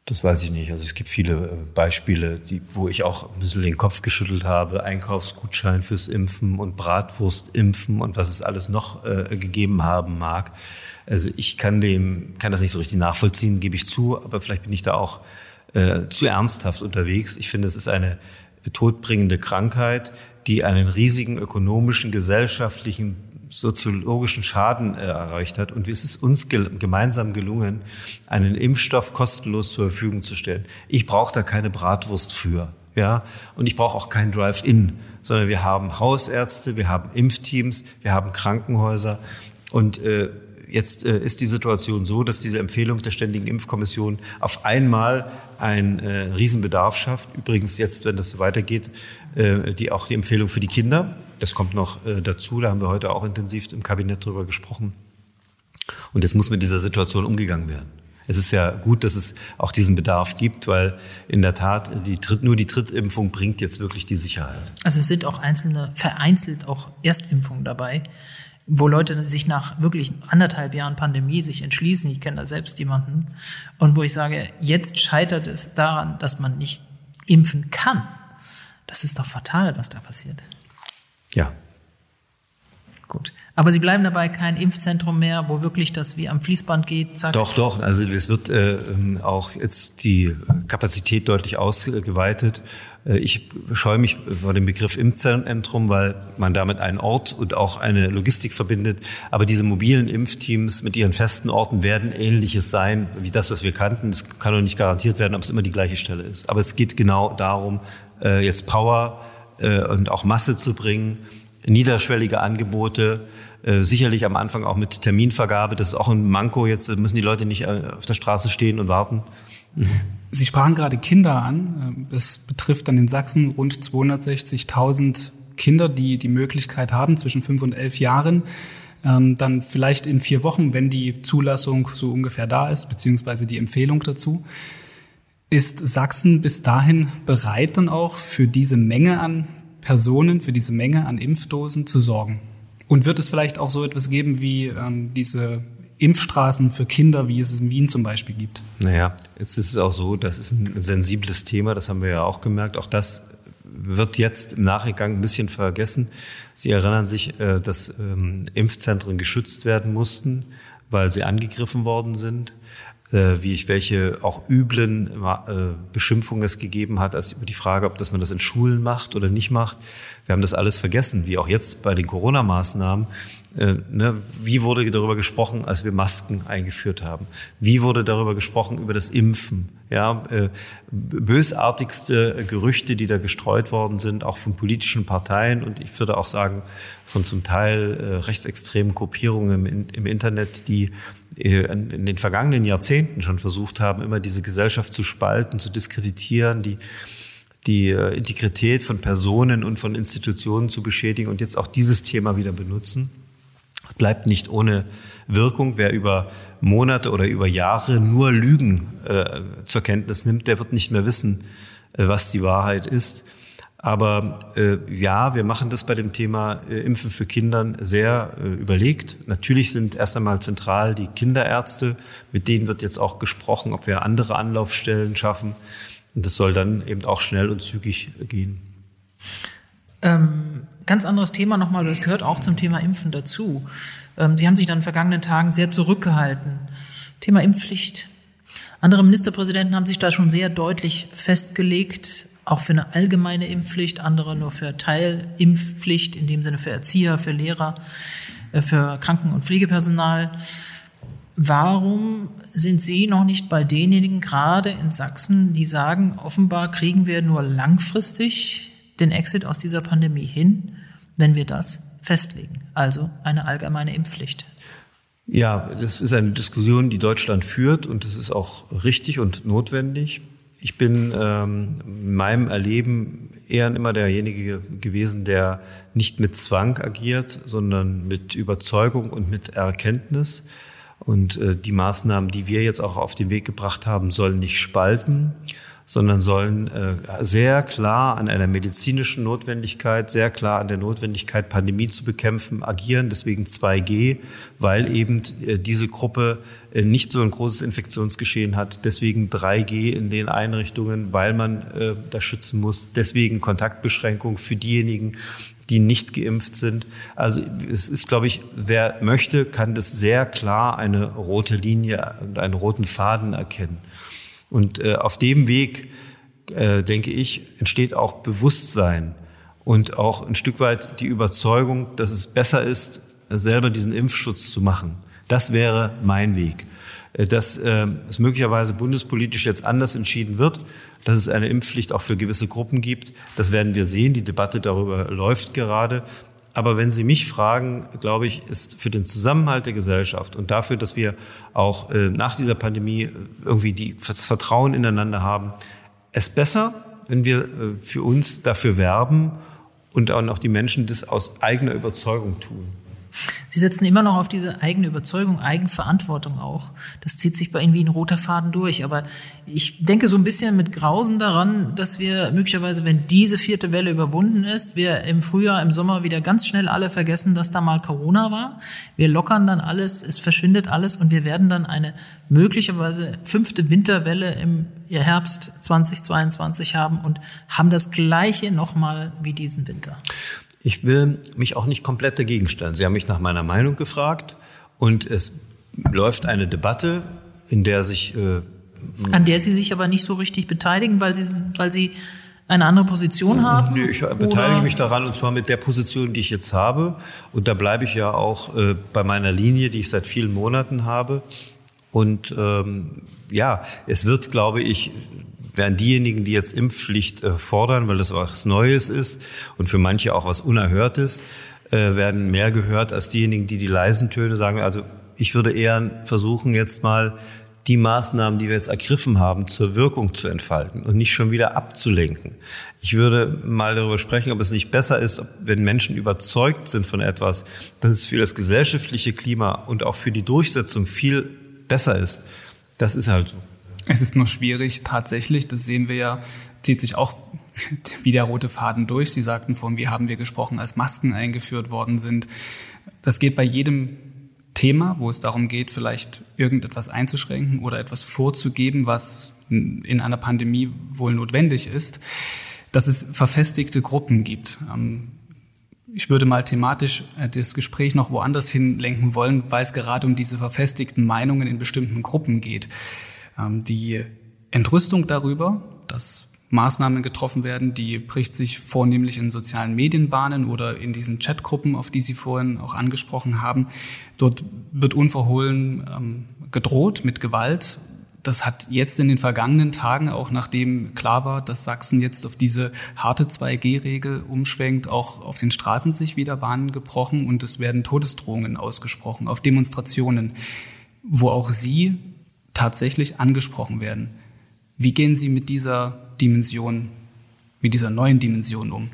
D: Das weiß ich nicht. Also es gibt viele äh, Beispiele, die, wo ich auch ein bisschen den Kopf geschüttelt habe. Einkaufsgutschein fürs Impfen und Bratwurstimpfen und was es alles noch äh, gegeben haben mag. Also ich kann dem, kann das nicht so richtig nachvollziehen, gebe ich zu, aber vielleicht bin ich da auch äh, zu ernsthaft unterwegs. Ich finde, es ist eine todbringende Krankheit, die einen riesigen ökonomischen, gesellschaftlichen soziologischen Schaden äh, erreicht hat. Und es ist uns ge gemeinsam gelungen, einen Impfstoff kostenlos zur Verfügung zu stellen. Ich brauche da keine Bratwurst für. Ja, und ich brauche auch kein Drive-In, sondern wir haben Hausärzte, wir haben Impfteams, wir haben Krankenhäuser und äh, jetzt äh, ist die Situation so, dass diese Empfehlung der Ständigen Impfkommission auf einmal einen äh, Riesenbedarf schafft. Übrigens jetzt, wenn das so weitergeht, äh, die auch die Empfehlung für die Kinder. Das kommt noch äh, dazu. Da haben wir heute auch intensiv im Kabinett drüber gesprochen. Und jetzt muss mit dieser Situation umgegangen werden. Es ist ja gut, dass es auch diesen Bedarf gibt, weil in der Tat die Dritt, nur die Drittimpfung bringt jetzt wirklich die Sicherheit.
C: Also es sind auch einzelne, vereinzelt auch Erstimpfungen dabei, wo Leute sich nach wirklich anderthalb Jahren Pandemie sich entschließen. Ich kenne da selbst jemanden. Und wo ich sage, jetzt scheitert es daran, dass man nicht impfen kann. Das ist doch fatal, was da passiert.
D: Ja.
C: Gut. Aber Sie bleiben dabei kein Impfzentrum mehr, wo wirklich das wie am Fließband geht?
D: Zack. Doch, doch. Also es wird äh, auch jetzt die Kapazität deutlich ausgeweitet. Äh, ich scheue mich vor dem Begriff Impfzentrum, weil man damit einen Ort und auch eine Logistik verbindet. Aber diese mobilen Impfteams mit ihren festen Orten werden ähnliches sein wie das, was wir kannten. Es kann doch nicht garantiert werden, ob es immer die gleiche Stelle ist. Aber es geht genau darum, äh, jetzt Power äh, und auch Masse zu bringen, niederschwellige Angebote, sicherlich am Anfang auch mit Terminvergabe. Das ist auch ein Manko. Jetzt müssen die Leute nicht auf der Straße stehen und warten.
B: Sie sprachen gerade Kinder an. Das betrifft dann in Sachsen rund 260.000 Kinder, die die Möglichkeit haben, zwischen fünf und elf Jahren, ähm, dann vielleicht in vier Wochen, wenn die Zulassung so ungefähr da ist, beziehungsweise die Empfehlung dazu, ist Sachsen bis dahin bereit, dann auch für diese Menge an Personen, für diese Menge an Impfdosen zu sorgen? Und wird es vielleicht auch so etwas geben wie ähm, diese Impfstraßen für Kinder, wie es es in Wien zum Beispiel gibt?
D: Naja, jetzt ist es auch so, das ist ein sensibles Thema, das haben wir ja auch gemerkt. Auch das wird jetzt im Nachgang ein bisschen vergessen. Sie erinnern sich, äh, dass ähm, Impfzentren geschützt werden mussten, weil sie angegriffen worden sind wie ich welche auch üblen äh, Beschimpfungen es gegeben hat, als über die Frage, ob das man das in Schulen macht oder nicht macht. Wir haben das alles vergessen, wie auch jetzt bei den Corona-Maßnahmen. Äh, ne, wie wurde darüber gesprochen, als wir Masken eingeführt haben? Wie wurde darüber gesprochen über das Impfen? Ja, äh, bösartigste Gerüchte, die da gestreut worden sind, auch von politischen Parteien und ich würde auch sagen von zum Teil äh, rechtsextremen Gruppierungen im, Internet, die äh, in den vergangenen Jahrzehnten schon versucht haben, immer diese Gesellschaft zu spalten, zu diskreditieren, die, die äh, Integrität von Personen und von Institutionen zu beschädigen und jetzt auch dieses Thema wieder benutzen, bleibt nicht ohne Wirkung. Wer über Monate oder über Jahre nur Lügen äh, zur Kenntnis nimmt, der wird nicht mehr wissen, äh, was die Wahrheit ist. Aber äh, ja, wir machen das bei dem Thema äh, Impfen für Kindern sehr äh, überlegt. Natürlich sind erst einmal zentral die Kinderärzte, mit denen wird jetzt auch gesprochen, ob wir andere Anlaufstellen schaffen. Und das soll dann eben auch schnell und zügig gehen.
C: Ähm, ganz anderes Thema nochmal, das gehört auch zum Thema Impfen dazu. Ähm, Sie haben sich dann in den vergangenen Tagen sehr zurückgehalten. Thema Impfpflicht. Andere Ministerpräsidenten haben sich da schon sehr deutlich festgelegt auch für eine allgemeine Impfpflicht, andere nur für Teilimpfpflicht, in dem Sinne für Erzieher, für Lehrer, äh, für Kranken- und Pflegepersonal. Warum sind Sie noch nicht bei denjenigen, gerade in Sachsen, die sagen, offenbar kriegen wir nur langfristig den Exit aus dieser Pandemie hin, wenn wir das festlegen? Also eine allgemeine Impfpflicht.
D: Ja, das ist eine Diskussion, die Deutschland führt und das ist auch richtig und notwendig. Ich bin ähm, in meinem Erleben eher immer derjenige gewesen, der nicht mit Zwang agiert, sondern mit Überzeugung und mit Erkenntnis. Und äh, die Maßnahmen, die wir jetzt auch auf den Weg gebracht haben, sollen nicht spalten, sondern sollen äh, sehr klar an einer medizinischen Notwendigkeit, sehr klar an der Notwendigkeit, Pandemie zu bekämpfen, agieren. Deswegen 2G, weil eben äh, diese Gruppe äh, nicht so ein großes Infektionsgeschehen hat. Deswegen 3G in den Einrichtungen, weil man äh, das schützen muss. Deswegen Kontaktbeschränkung für diejenigen, die nicht geimpft sind. Also es ist, glaube ich, wer möchte, kann das sehr klar eine rote Linie und einen roten Faden erkennen. Und äh, auf dem Weg, äh, denke ich, entsteht auch Bewusstsein und auch ein Stück weit die Überzeugung, dass es besser ist, selber diesen Impfschutz zu machen. Das wäre mein Weg. Äh, dass äh, es möglicherweise bundespolitisch jetzt anders entschieden wird, dass es eine Impfpflicht auch für gewisse Gruppen gibt, das werden wir sehen. Die Debatte darüber läuft gerade. Aber wenn Sie mich fragen, glaube ich, ist für den Zusammenhalt der Gesellschaft und dafür, dass wir auch äh, nach dieser Pandemie äh, irgendwie das Vertrauen ineinander haben, es besser, wenn wir äh, für uns dafür werben und auch die Menschen das aus eigener Überzeugung tun.
C: Sie setzen immer noch auf diese eigene Überzeugung, Eigenverantwortung auch. Das zieht sich bei Ihnen wie ein roter Faden durch. Aber ich denke so ein bisschen mit Grausen daran, dass wir möglicherweise, wenn diese vierte Welle überwunden ist, wir im Frühjahr, im Sommer wieder ganz schnell alle vergessen, dass da mal Corona war. Wir lockern dann alles, es verschwindet alles und wir werden dann eine möglicherweise fünfte Winterwelle im Herbst 2022 haben und haben das Gleiche nochmal wie diesen Winter.
D: Ich will mich auch nicht komplett dagegen stellen. Sie haben mich nach meiner Meinung gefragt und es läuft eine Debatte, in der sich äh,
C: an der Sie sich aber nicht so richtig beteiligen, weil Sie, weil Sie eine andere Position haben?
D: Nee, ich beteilige oder? mich daran und zwar mit der Position, die ich jetzt habe. Und da bleibe ich ja auch äh, bei meiner Linie, die ich seit vielen Monaten habe. Und ähm, ja, es wird, glaube ich, werden diejenigen, die jetzt Impfpflicht äh, fordern, weil das was Neues ist und für manche auch was Unerhörtes, äh, werden mehr gehört als diejenigen, die die leisen Töne sagen. Also ich würde eher versuchen, jetzt mal die Maßnahmen, die wir jetzt ergriffen haben, zur Wirkung zu entfalten und nicht schon wieder abzulenken. Ich würde mal darüber sprechen, ob es nicht besser ist, wenn Menschen überzeugt sind von etwas, dass es für das gesellschaftliche Klima und auch für die Durchsetzung viel besser ist. Das ist halt so.
B: Es ist nur schwierig, tatsächlich, das sehen wir ja, zieht sich auch (laughs) wie der rote Faden durch. Sie sagten von, wie haben wir gesprochen, als Masken eingeführt worden sind. Das geht bei jedem Thema, wo es darum geht, vielleicht irgendetwas einzuschränken oder etwas vorzugeben, was in einer Pandemie wohl notwendig ist. dass es verfestigte Gruppen gibt. Ähm, ich würde mal thematisch äh, das Gespräch noch woanders hinlenken wollen, weil es gerade um diese verfestigten Meinungen in bestimmten Gruppen geht. Ähm, die Entrüstung darüber, dass Maßnahmen getroffen werden, die bricht sich vornehmlich in sozialen Medienbahnen oder in diesen Chatgruppen, auf die Sie vorhin auch angesprochen haben. Dort wird unverhohlen ähm, gedroht mit Gewalt. Das hat jetzt in den vergangenen Tagen, auch nachdem klar war, dass Sachsen jetzt auf diese harte 2G-Regel umschwenkt, auch auf den Straßen sich wieder Bahnen gebrochen und es werden Todesdrohungen ausgesprochen auf Demonstrationen, wo auch Sie tatsächlich angesprochen werden. Wie gehen Sie mit dieser Dimension, mit dieser neuen Dimension um?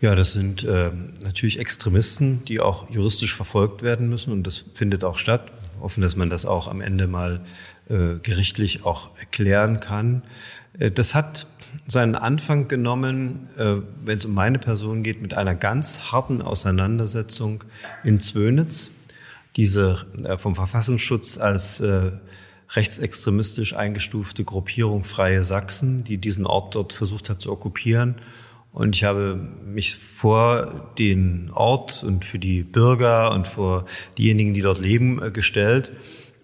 D: Ja, das sind äh, natürlich Extremisten, die auch juristisch verfolgt werden müssen und das findet auch statt. Hoffen, dass man das auch am Ende mal äh, gerichtlich auch erklären kann. Äh, das hat seinen Anfang genommen, äh, wenn es um meine Person geht, mit einer ganz harten Auseinandersetzung in Zwönitz. Diese äh, vom Verfassungsschutz als äh, rechtsextremistisch eingestufte Gruppierung Freie Sachsen, die diesen Ort dort versucht hat zu okkupieren. Und ich habe mich vor den Ort und für die Bürger und vor diejenigen, die dort leben, äh, gestellt.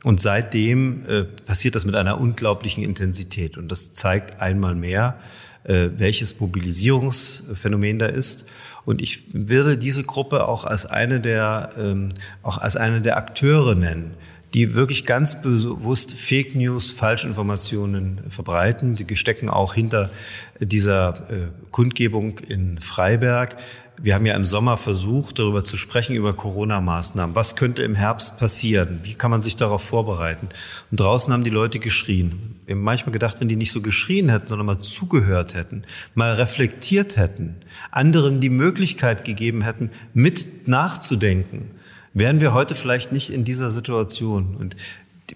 D: Und seitdem äh, passiert das mit einer unglaublichen Intensität. Und das zeigt einmal mehr, äh, welches Mobilisierungsphänomen da ist. Und ich würde diese Gruppe auch als eine der, ähm, auch als eine der Akteure nennen, die wirklich ganz bewusst Fake News, Falschinformationen verbreiten. Die stecken auch hinter dieser äh, Kundgebung in Freiberg. Wir haben ja im Sommer versucht, darüber zu sprechen, über Corona-Maßnahmen. Was könnte im Herbst passieren? Wie kann man sich darauf vorbereiten? Und draußen haben die Leute geschrien. Wir haben manchmal gedacht, wenn die nicht so geschrien hätten, sondern mal zugehört hätten, mal reflektiert hätten, anderen die Möglichkeit gegeben hätten, mit nachzudenken, wären wir heute vielleicht nicht in dieser Situation. Und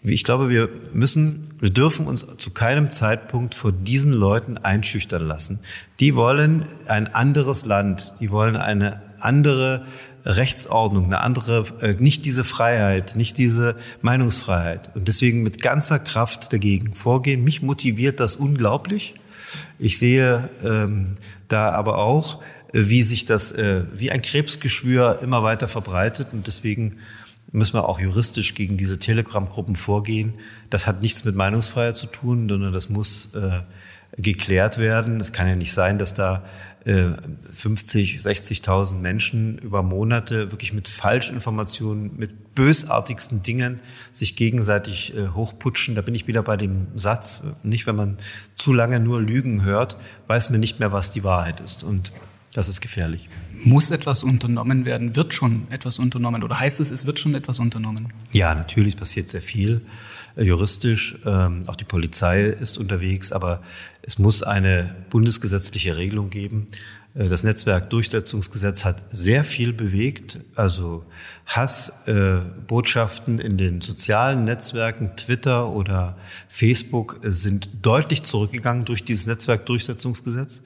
D: ich glaube, wir müssen, wir dürfen uns zu keinem Zeitpunkt vor diesen Leuten einschüchtern lassen. Die wollen ein anderes Land, die wollen eine andere Rechtsordnung, eine andere, äh, nicht diese Freiheit, nicht diese Meinungsfreiheit. Und deswegen mit ganzer Kraft dagegen vorgehen. Mich motiviert das unglaublich. Ich sehe ähm, da aber auch, wie sich das äh, wie ein Krebsgeschwür immer weiter verbreitet. Und deswegen müssen wir auch juristisch gegen diese Telegram-Gruppen vorgehen. Das hat nichts mit Meinungsfreiheit zu tun, sondern das muss äh, geklärt werden. Es kann ja nicht sein, dass da äh, 50, 60.000 Menschen über Monate wirklich mit Falschinformationen, mit bösartigsten Dingen sich gegenseitig äh, hochputschen. Da bin ich wieder bei dem Satz, nicht wenn man zu lange nur Lügen hört, weiß man nicht mehr, was die Wahrheit ist. Und das ist gefährlich.
B: Muss etwas unternommen werden? Wird schon etwas unternommen? Oder heißt es, es wird schon etwas unternommen?
D: Ja, natürlich passiert sehr viel äh, juristisch. Ähm, auch die Polizei ist unterwegs, aber es muss eine bundesgesetzliche Regelung geben. Äh, das Netzwerkdurchsetzungsgesetz hat sehr viel bewegt. Also Hassbotschaften äh, in den sozialen Netzwerken, Twitter oder Facebook, äh, sind deutlich zurückgegangen durch dieses Netzwerkdurchsetzungsgesetz.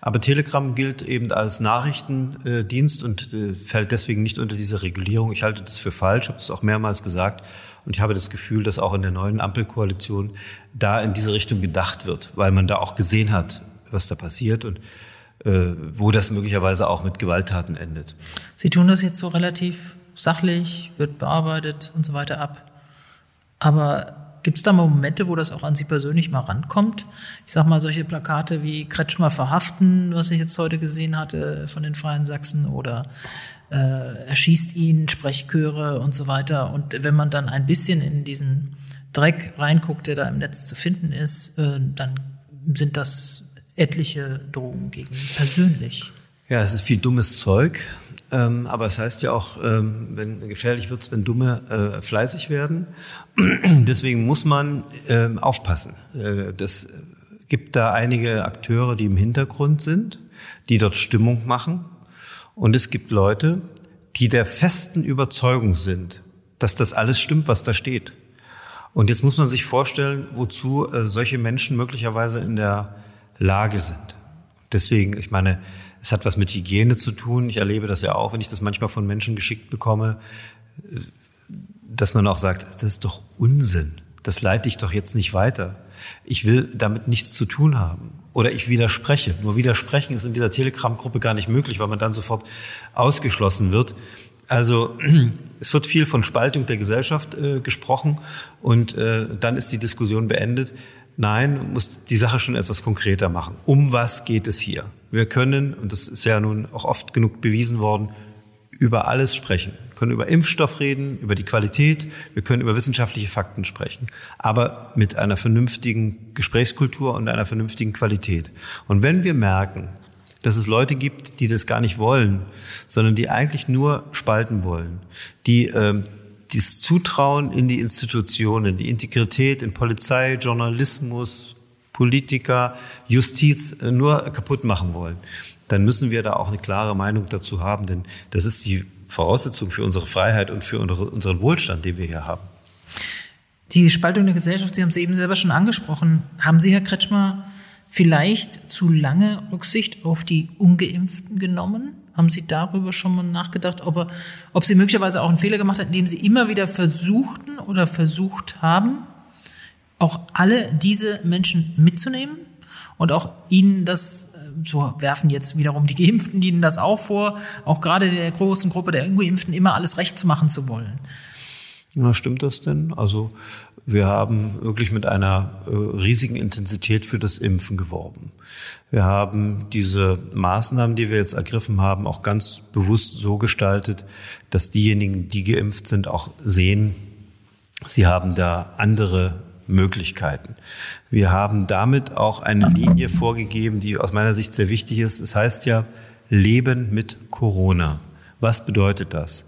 D: Aber Telegram gilt eben als Nachrichtendienst und fällt deswegen nicht unter diese Regulierung. Ich halte das für falsch, habe das auch mehrmals gesagt. Und ich habe das Gefühl, dass auch in der neuen Ampelkoalition da in diese Richtung gedacht wird, weil man da auch gesehen hat, was da passiert. Und äh, wo das möglicherweise auch mit Gewalttaten endet.
C: Sie tun das jetzt so relativ sachlich, wird bearbeitet und so weiter ab. Aber gibt es da mal Momente, wo das auch an Sie persönlich mal rankommt? Ich sag mal, solche Plakate wie Kretschmer verhaften, was ich jetzt heute gesehen hatte von den Freien Sachsen oder äh, erschießt ihn, Sprechchöre und so weiter. Und wenn man dann ein bisschen in diesen Dreck reinguckt, der da im Netz zu finden ist, äh, dann sind das etliche Drohungen gegen sie persönlich.
D: Ja, es ist viel dummes Zeug. Ähm, aber es heißt ja auch, ähm, wenn gefährlich wird es, wenn Dumme äh, fleißig werden. (clears throat) Deswegen muss man ähm, aufpassen. Äh, das gibt da einige Akteure, die im Hintergrund sind, die dort Stimmung machen. Und es gibt Leute, die der festen Überzeugung sind, dass das alles stimmt, was da steht. Und jetzt muss man sich vorstellen, wozu äh, solche Menschen möglicherweise in der Lage sind. Deswegen, ich meine, es hat was mit Hygiene zu tun. Ich erlebe das ja auch, wenn ich das manchmal von Menschen geschickt bekomme, dass man auch sagt, das ist doch Unsinn. Das leite ich doch jetzt nicht weiter. Ich will damit nichts zu tun haben. Oder ich widerspreche. Nur widersprechen ist in dieser Telegram-Gruppe gar nicht möglich, weil man dann sofort ausgeschlossen wird. Also (clears throat) es wird viel von Spaltung der Gesellschaft äh, gesprochen und äh, dann ist die Diskussion beendet. Nein, muss die Sache schon etwas konkreter machen. Um was geht es hier? Wir können, und das ist ja nun auch oft genug bewiesen worden, über alles sprechen. Wir können über Impfstoff reden, über die Qualität, wir können über wissenschaftliche Fakten sprechen, aber mit einer vernünftigen Gesprächskultur und einer vernünftigen Qualität. Und wenn wir merken, dass es Leute gibt, die das gar nicht wollen, sondern die eigentlich nur spalten wollen, die äh, das Zutrauen in die Institutionen, die Integrität in Polizei, Journalismus, Politiker, Justiz äh, nur kaputt machen wollen, dann müssen wir da auch eine klare Meinung dazu haben, denn das ist die Voraussetzung für unsere Freiheit und für unseren Wohlstand, den wir hier haben.
C: Die Spaltung der Gesellschaft, Sie haben es eben selber schon angesprochen. Haben Sie, Herr Kretschmer, vielleicht zu lange Rücksicht auf die Ungeimpften genommen? Haben Sie darüber schon mal nachgedacht, ob, er, ob Sie möglicherweise auch einen Fehler gemacht haben, indem Sie immer wieder versuchten oder versucht haben, auch alle diese Menschen mitzunehmen und auch ihnen das, äh, so werfen jetzt wiederum die Geimpften ihnen das auch vor, auch gerade der großen Gruppe der Ungeimpften immer alles recht machen zu wollen.
D: Na, stimmt das denn? Also wir haben wirklich mit einer äh, riesigen Intensität für das Impfen geworben. Wir haben diese Maßnahmen, die wir jetzt ergriffen haben, auch ganz bewusst so gestaltet, dass diejenigen, die geimpft sind, auch sehen, sie haben da andere Möglichkeiten. Wir haben damit auch eine Linie vorgegeben, die aus meiner Sicht sehr wichtig ist. Es heißt ja Leben mit Corona. Was bedeutet das?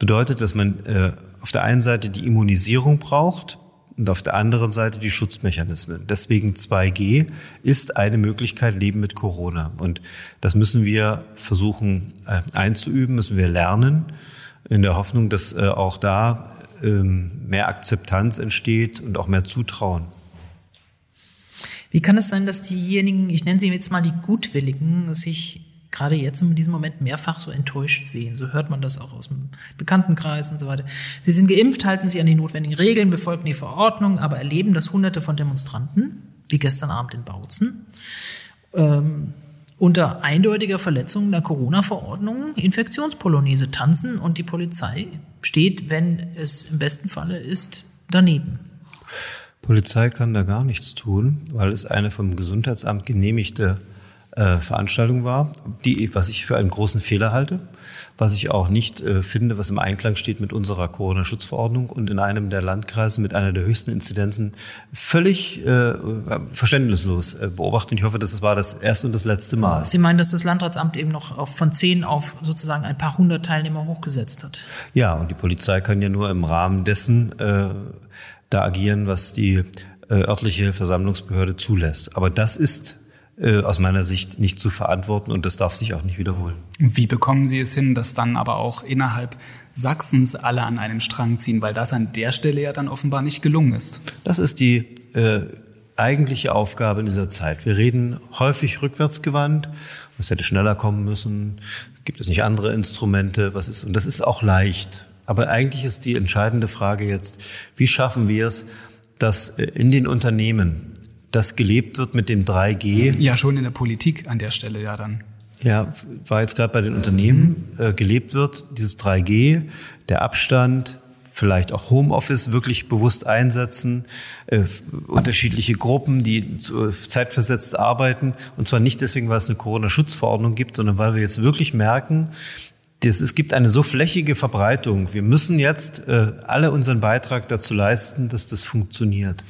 D: Bedeutet, dass man äh, auf der einen Seite die Immunisierung braucht und auf der anderen Seite die Schutzmechanismen. Deswegen 2G ist eine Möglichkeit, Leben mit Corona. Und das müssen wir versuchen äh, einzuüben, müssen wir lernen, in der Hoffnung, dass äh, auch da ähm, mehr Akzeptanz entsteht und auch mehr Zutrauen.
C: Wie kann es sein, dass diejenigen, ich nenne sie jetzt mal die Gutwilligen, sich gerade jetzt in diesem Moment mehrfach so enttäuscht sehen. So hört man das auch aus dem Bekanntenkreis und so weiter. Sie sind geimpft, halten sich an die notwendigen Regeln, befolgen die Verordnung, aber erleben, dass Hunderte von Demonstranten, wie gestern Abend in Bautzen, ähm, unter eindeutiger Verletzung der Corona-Verordnung Infektionspolonaise tanzen und die Polizei steht, wenn es im besten Falle ist, daneben.
D: Polizei kann da gar nichts tun, weil es eine vom Gesundheitsamt genehmigte äh, Veranstaltung war, die, was ich für einen großen Fehler halte, was ich auch nicht äh, finde, was im Einklang steht mit unserer Corona-Schutzverordnung und in einem der Landkreise mit einer der höchsten Inzidenzen völlig äh, verständnislos äh, beobachtet. Ich hoffe, das war das erste und das letzte Mal.
C: Sie meinen, dass das Landratsamt eben noch auf, von zehn auf sozusagen ein paar hundert Teilnehmer hochgesetzt hat?
D: Ja, und die Polizei kann ja nur im Rahmen dessen äh, da agieren, was die äh, örtliche Versammlungsbehörde zulässt. Aber das ist äh, aus meiner Sicht nicht zu verantworten und das darf sich auch nicht wiederholen.
B: Wie bekommen Sie es hin, dass dann aber auch innerhalb Sachsens alle an einem Strang ziehen, weil das an der Stelle ja dann offenbar nicht gelungen ist?
D: Das ist die äh, eigentliche Aufgabe in dieser Zeit. Wir reden häufig rückwärtsgewandt, was hätte schneller kommen müssen, gibt es nicht andere Instrumente, was ist, und das ist auch leicht. Aber eigentlich ist die entscheidende Frage jetzt, wie schaffen wir es, dass äh, in den Unternehmen das gelebt wird mit dem 3G.
B: Ja, schon in der Politik an der Stelle ja dann.
D: Ja, war jetzt gerade bei den Unternehmen äh, gelebt wird, dieses 3G, der Abstand, vielleicht auch Homeoffice wirklich bewusst einsetzen, äh, unterschiedliche Gruppen, die äh, zeitversetzt arbeiten. Und zwar nicht deswegen, weil es eine Corona-Schutzverordnung gibt, sondern weil wir jetzt wirklich merken, dass es gibt eine so flächige Verbreitung. Wir müssen jetzt äh, alle unseren Beitrag dazu leisten, dass das funktioniert.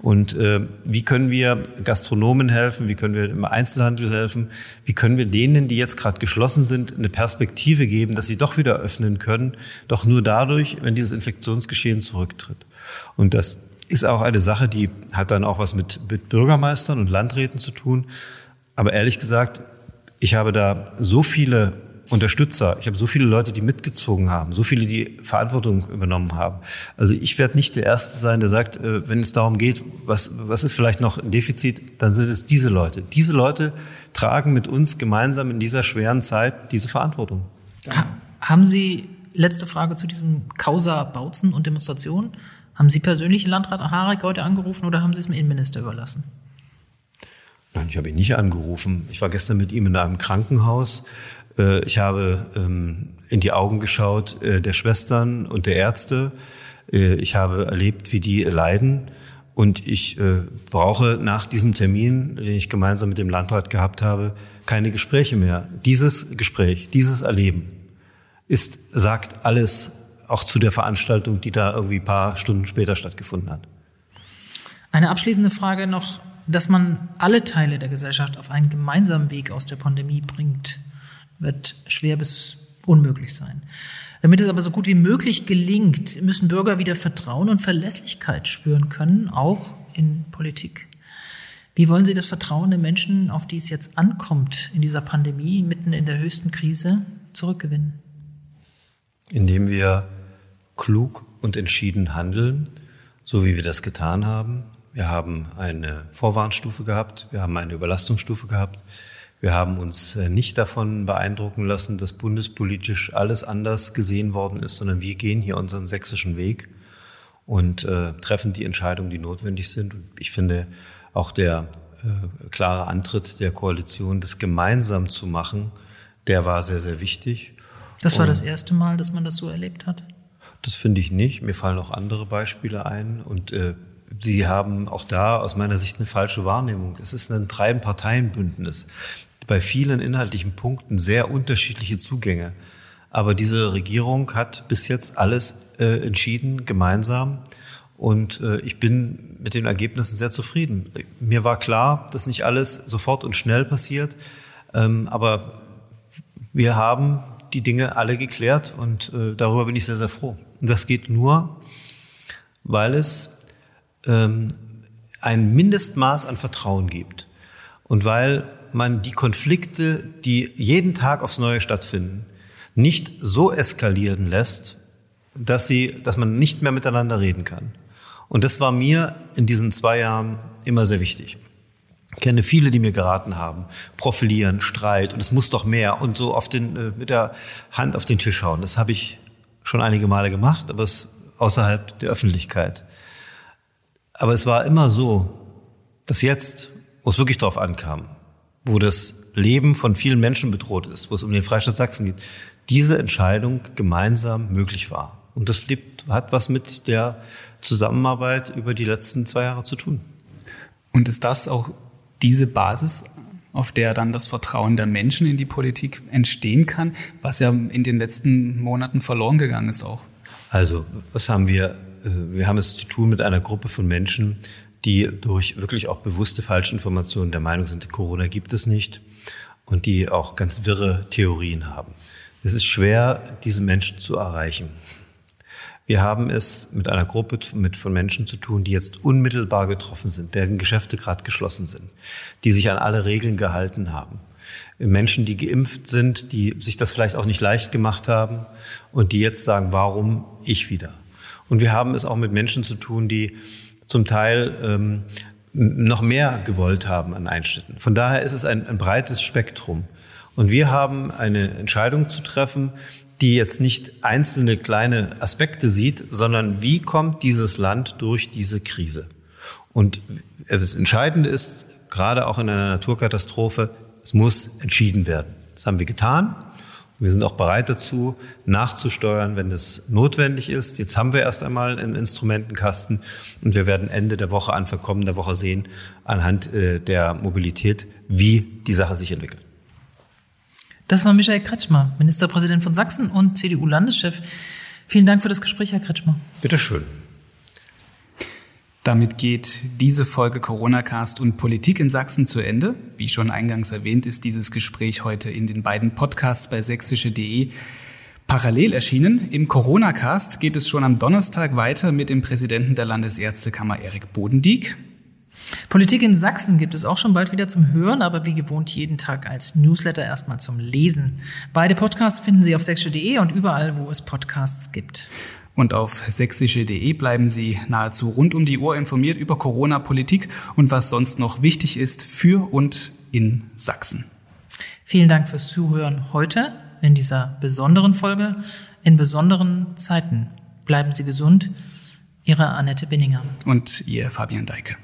D: Und äh, wie können wir Gastronomen helfen? Wie können wir im Einzelhandel helfen? Wie können wir denen, die jetzt gerade geschlossen sind, eine Perspektive geben, dass sie doch wieder öffnen können? Doch nur dadurch, wenn dieses Infektionsgeschehen zurücktritt. Und das ist auch eine Sache, die hat dann auch was mit, mit Bürgermeistern und Landräten zu tun. Aber ehrlich gesagt, ich habe da so viele Unterstützer. Ich habe so viele Leute, die mitgezogen haben, so viele, die Verantwortung übernommen haben. Also ich werde nicht der Erste sein, der sagt, äh, wenn es darum geht, was, was ist vielleicht noch ein Defizit, dann sind es diese Leute. Diese Leute tragen mit uns gemeinsam in dieser schweren Zeit diese Verantwortung.
C: haben Sie, letzte Frage zu diesem Causa Bautzen und Demonstration, Haben Sie persönlich Landrat Harek heute angerufen oder haben Sie es dem Innenminister überlassen?
D: Nein, ich habe ihn nicht angerufen. Ich war gestern mit ihm in einem Krankenhaus. Äh, ich habe ähm, in die Augen geschaut äh, der Schwestern und der Ärzte. Äh, ich habe erlebt, wie die leiden. Und ich brauche nach diesem Termin, den ich gemeinsam mit dem Landrat gehabt habe, keine Gespräche mehr. Dieses Gespräch, dieses Erleben ist, sagt alles auch zu der Veranstaltung, die da irgendwie paar Stunden später stattgefunden hat.
C: Eine abschließende Frage noch, dass man alle Teile der Gesellschaft auf einen gemeinsamen Weg aus der Pandemie bringt, wird schwer bis unmöglich sein. Damit es aber so gut wie möglich gelingt, müssen Bürger wieder Vertrauen und Verlässlichkeit spüren können, auch in Politik. Wie wollen Sie das Vertrauen der Menschen, auf die es jetzt ankommt, in dieser Pandemie, mitten in der höchsten Krise, zurückgewinnen?
D: Indem wir klug und entschieden handeln, so wie wir das getan haben. Wir haben eine Vorwarnstufe gehabt, wir haben eine Überlastungsstufe gehabt. Wir haben uns äh, nicht davon beeindrucken lassen, dass bundespolitisch alles anders gesehen worden ist, sondern wir gehen hier unseren sächsischen Weg und äh, treffen die Entscheidungen, die notwendig sind. Und ich finde, auch der äh, klare Antritt der Koalition, das gemeinsam zu machen, der war sehr, sehr wichtig.
C: Das war und das erste Mal, dass man das so erlebt hat?
D: Das finde ich nicht. Mir fallen auch andere Beispiele ein. Und äh, Sie haben auch da aus meiner Sicht eine falsche Wahrnehmung. Es ist ein Drei-Parteien-Bündnis. Bei vielen inhaltlichen Punkten sehr unterschiedliche Zugänge. Aber diese Regierung hat bis jetzt alles äh, entschieden, gemeinsam. Und äh, ich bin mit den Ergebnissen sehr zufrieden. Mir war klar, dass nicht alles sofort und schnell passiert, ähm, aber wir haben die Dinge alle geklärt und äh, darüber bin ich sehr, sehr froh. Und das geht nur, weil es ähm, ein Mindestmaß an Vertrauen gibt und weil man die Konflikte, die jeden Tag aufs Neue stattfinden, nicht so eskalieren lässt, dass sie, dass man nicht mehr miteinander reden kann. Und das war mir in diesen zwei Jahren immer sehr wichtig. Ich kenne viele, die mir geraten haben, profilieren, Streit und es muss doch mehr und so auf den, äh, mit der Hand auf den Tisch hauen. Das habe ich schon einige Male gemacht, aber es außerhalb der Öffentlichkeit. Aber es war immer so, dass jetzt, wo es wirklich drauf ankam, wo das Leben von vielen Menschen bedroht ist, wo es um den Freistaat Sachsen geht, diese Entscheidung gemeinsam möglich war. Und das hat was mit der Zusammenarbeit über die letzten zwei Jahre zu tun.
B: Und ist das auch diese Basis, auf der dann das Vertrauen der Menschen in die Politik entstehen kann, was ja in den letzten Monaten verloren gegangen ist auch?
D: Also, was haben wir? Äh, wir haben es zu tun mit einer Gruppe von Menschen, die durch wirklich auch bewusste Falschinformationen der Meinung sind, Corona gibt es nicht und die auch ganz wirre Theorien haben. Es ist schwer, diese Menschen zu erreichen. Wir haben es mit einer Gruppe von Menschen zu tun, die jetzt unmittelbar getroffen sind, deren Geschäfte gerade geschlossen sind, die sich an alle Regeln gehalten haben. Menschen, die geimpft sind, die sich das vielleicht auch nicht leicht gemacht haben und die jetzt sagen, warum ich wieder? Und wir haben es auch mit Menschen zu tun, die zum Teil ähm, noch mehr gewollt haben an Einschnitten. Von daher ist es ein, ein breites Spektrum. Und wir haben eine Entscheidung zu treffen, die jetzt nicht einzelne kleine Aspekte sieht, sondern wie kommt dieses Land durch diese Krise? Und das Entscheidende ist, gerade auch in einer Naturkatastrophe, es muss entschieden werden. Das haben wir getan. Wir sind auch bereit dazu, nachzusteuern, wenn es notwendig ist. Jetzt haben wir erst einmal einen Instrumentenkasten und wir werden Ende der Woche, Anfang kommender Woche sehen, anhand äh, der Mobilität, wie die Sache sich entwickelt.
C: Das war Michael Kretschmer, Ministerpräsident von Sachsen und CDU-Landeschef. Vielen Dank für das Gespräch, Herr Kretschmer.
D: Bitteschön.
B: Damit geht diese Folge Corona-Cast und Politik in Sachsen zu Ende. Wie schon eingangs erwähnt, ist dieses Gespräch heute in den beiden Podcasts bei sächsische.de parallel erschienen. Im Corona-Cast geht es schon am Donnerstag weiter mit dem Präsidenten der Landesärztekammer Erik Bodendieck.
C: Politik in Sachsen gibt es auch schon bald wieder zum Hören, aber wie gewohnt jeden Tag als Newsletter erstmal zum Lesen. Beide Podcasts finden Sie auf sächsische.de und überall, wo es Podcasts gibt.
B: Und auf sächsische.de bleiben Sie nahezu rund um die Uhr informiert über Corona-Politik und was sonst noch wichtig ist für und in Sachsen.
C: Vielen Dank fürs Zuhören heute in dieser besonderen Folge, in besonderen Zeiten. Bleiben Sie gesund Ihre Annette Binninger.
B: Und Ihr Fabian Deike.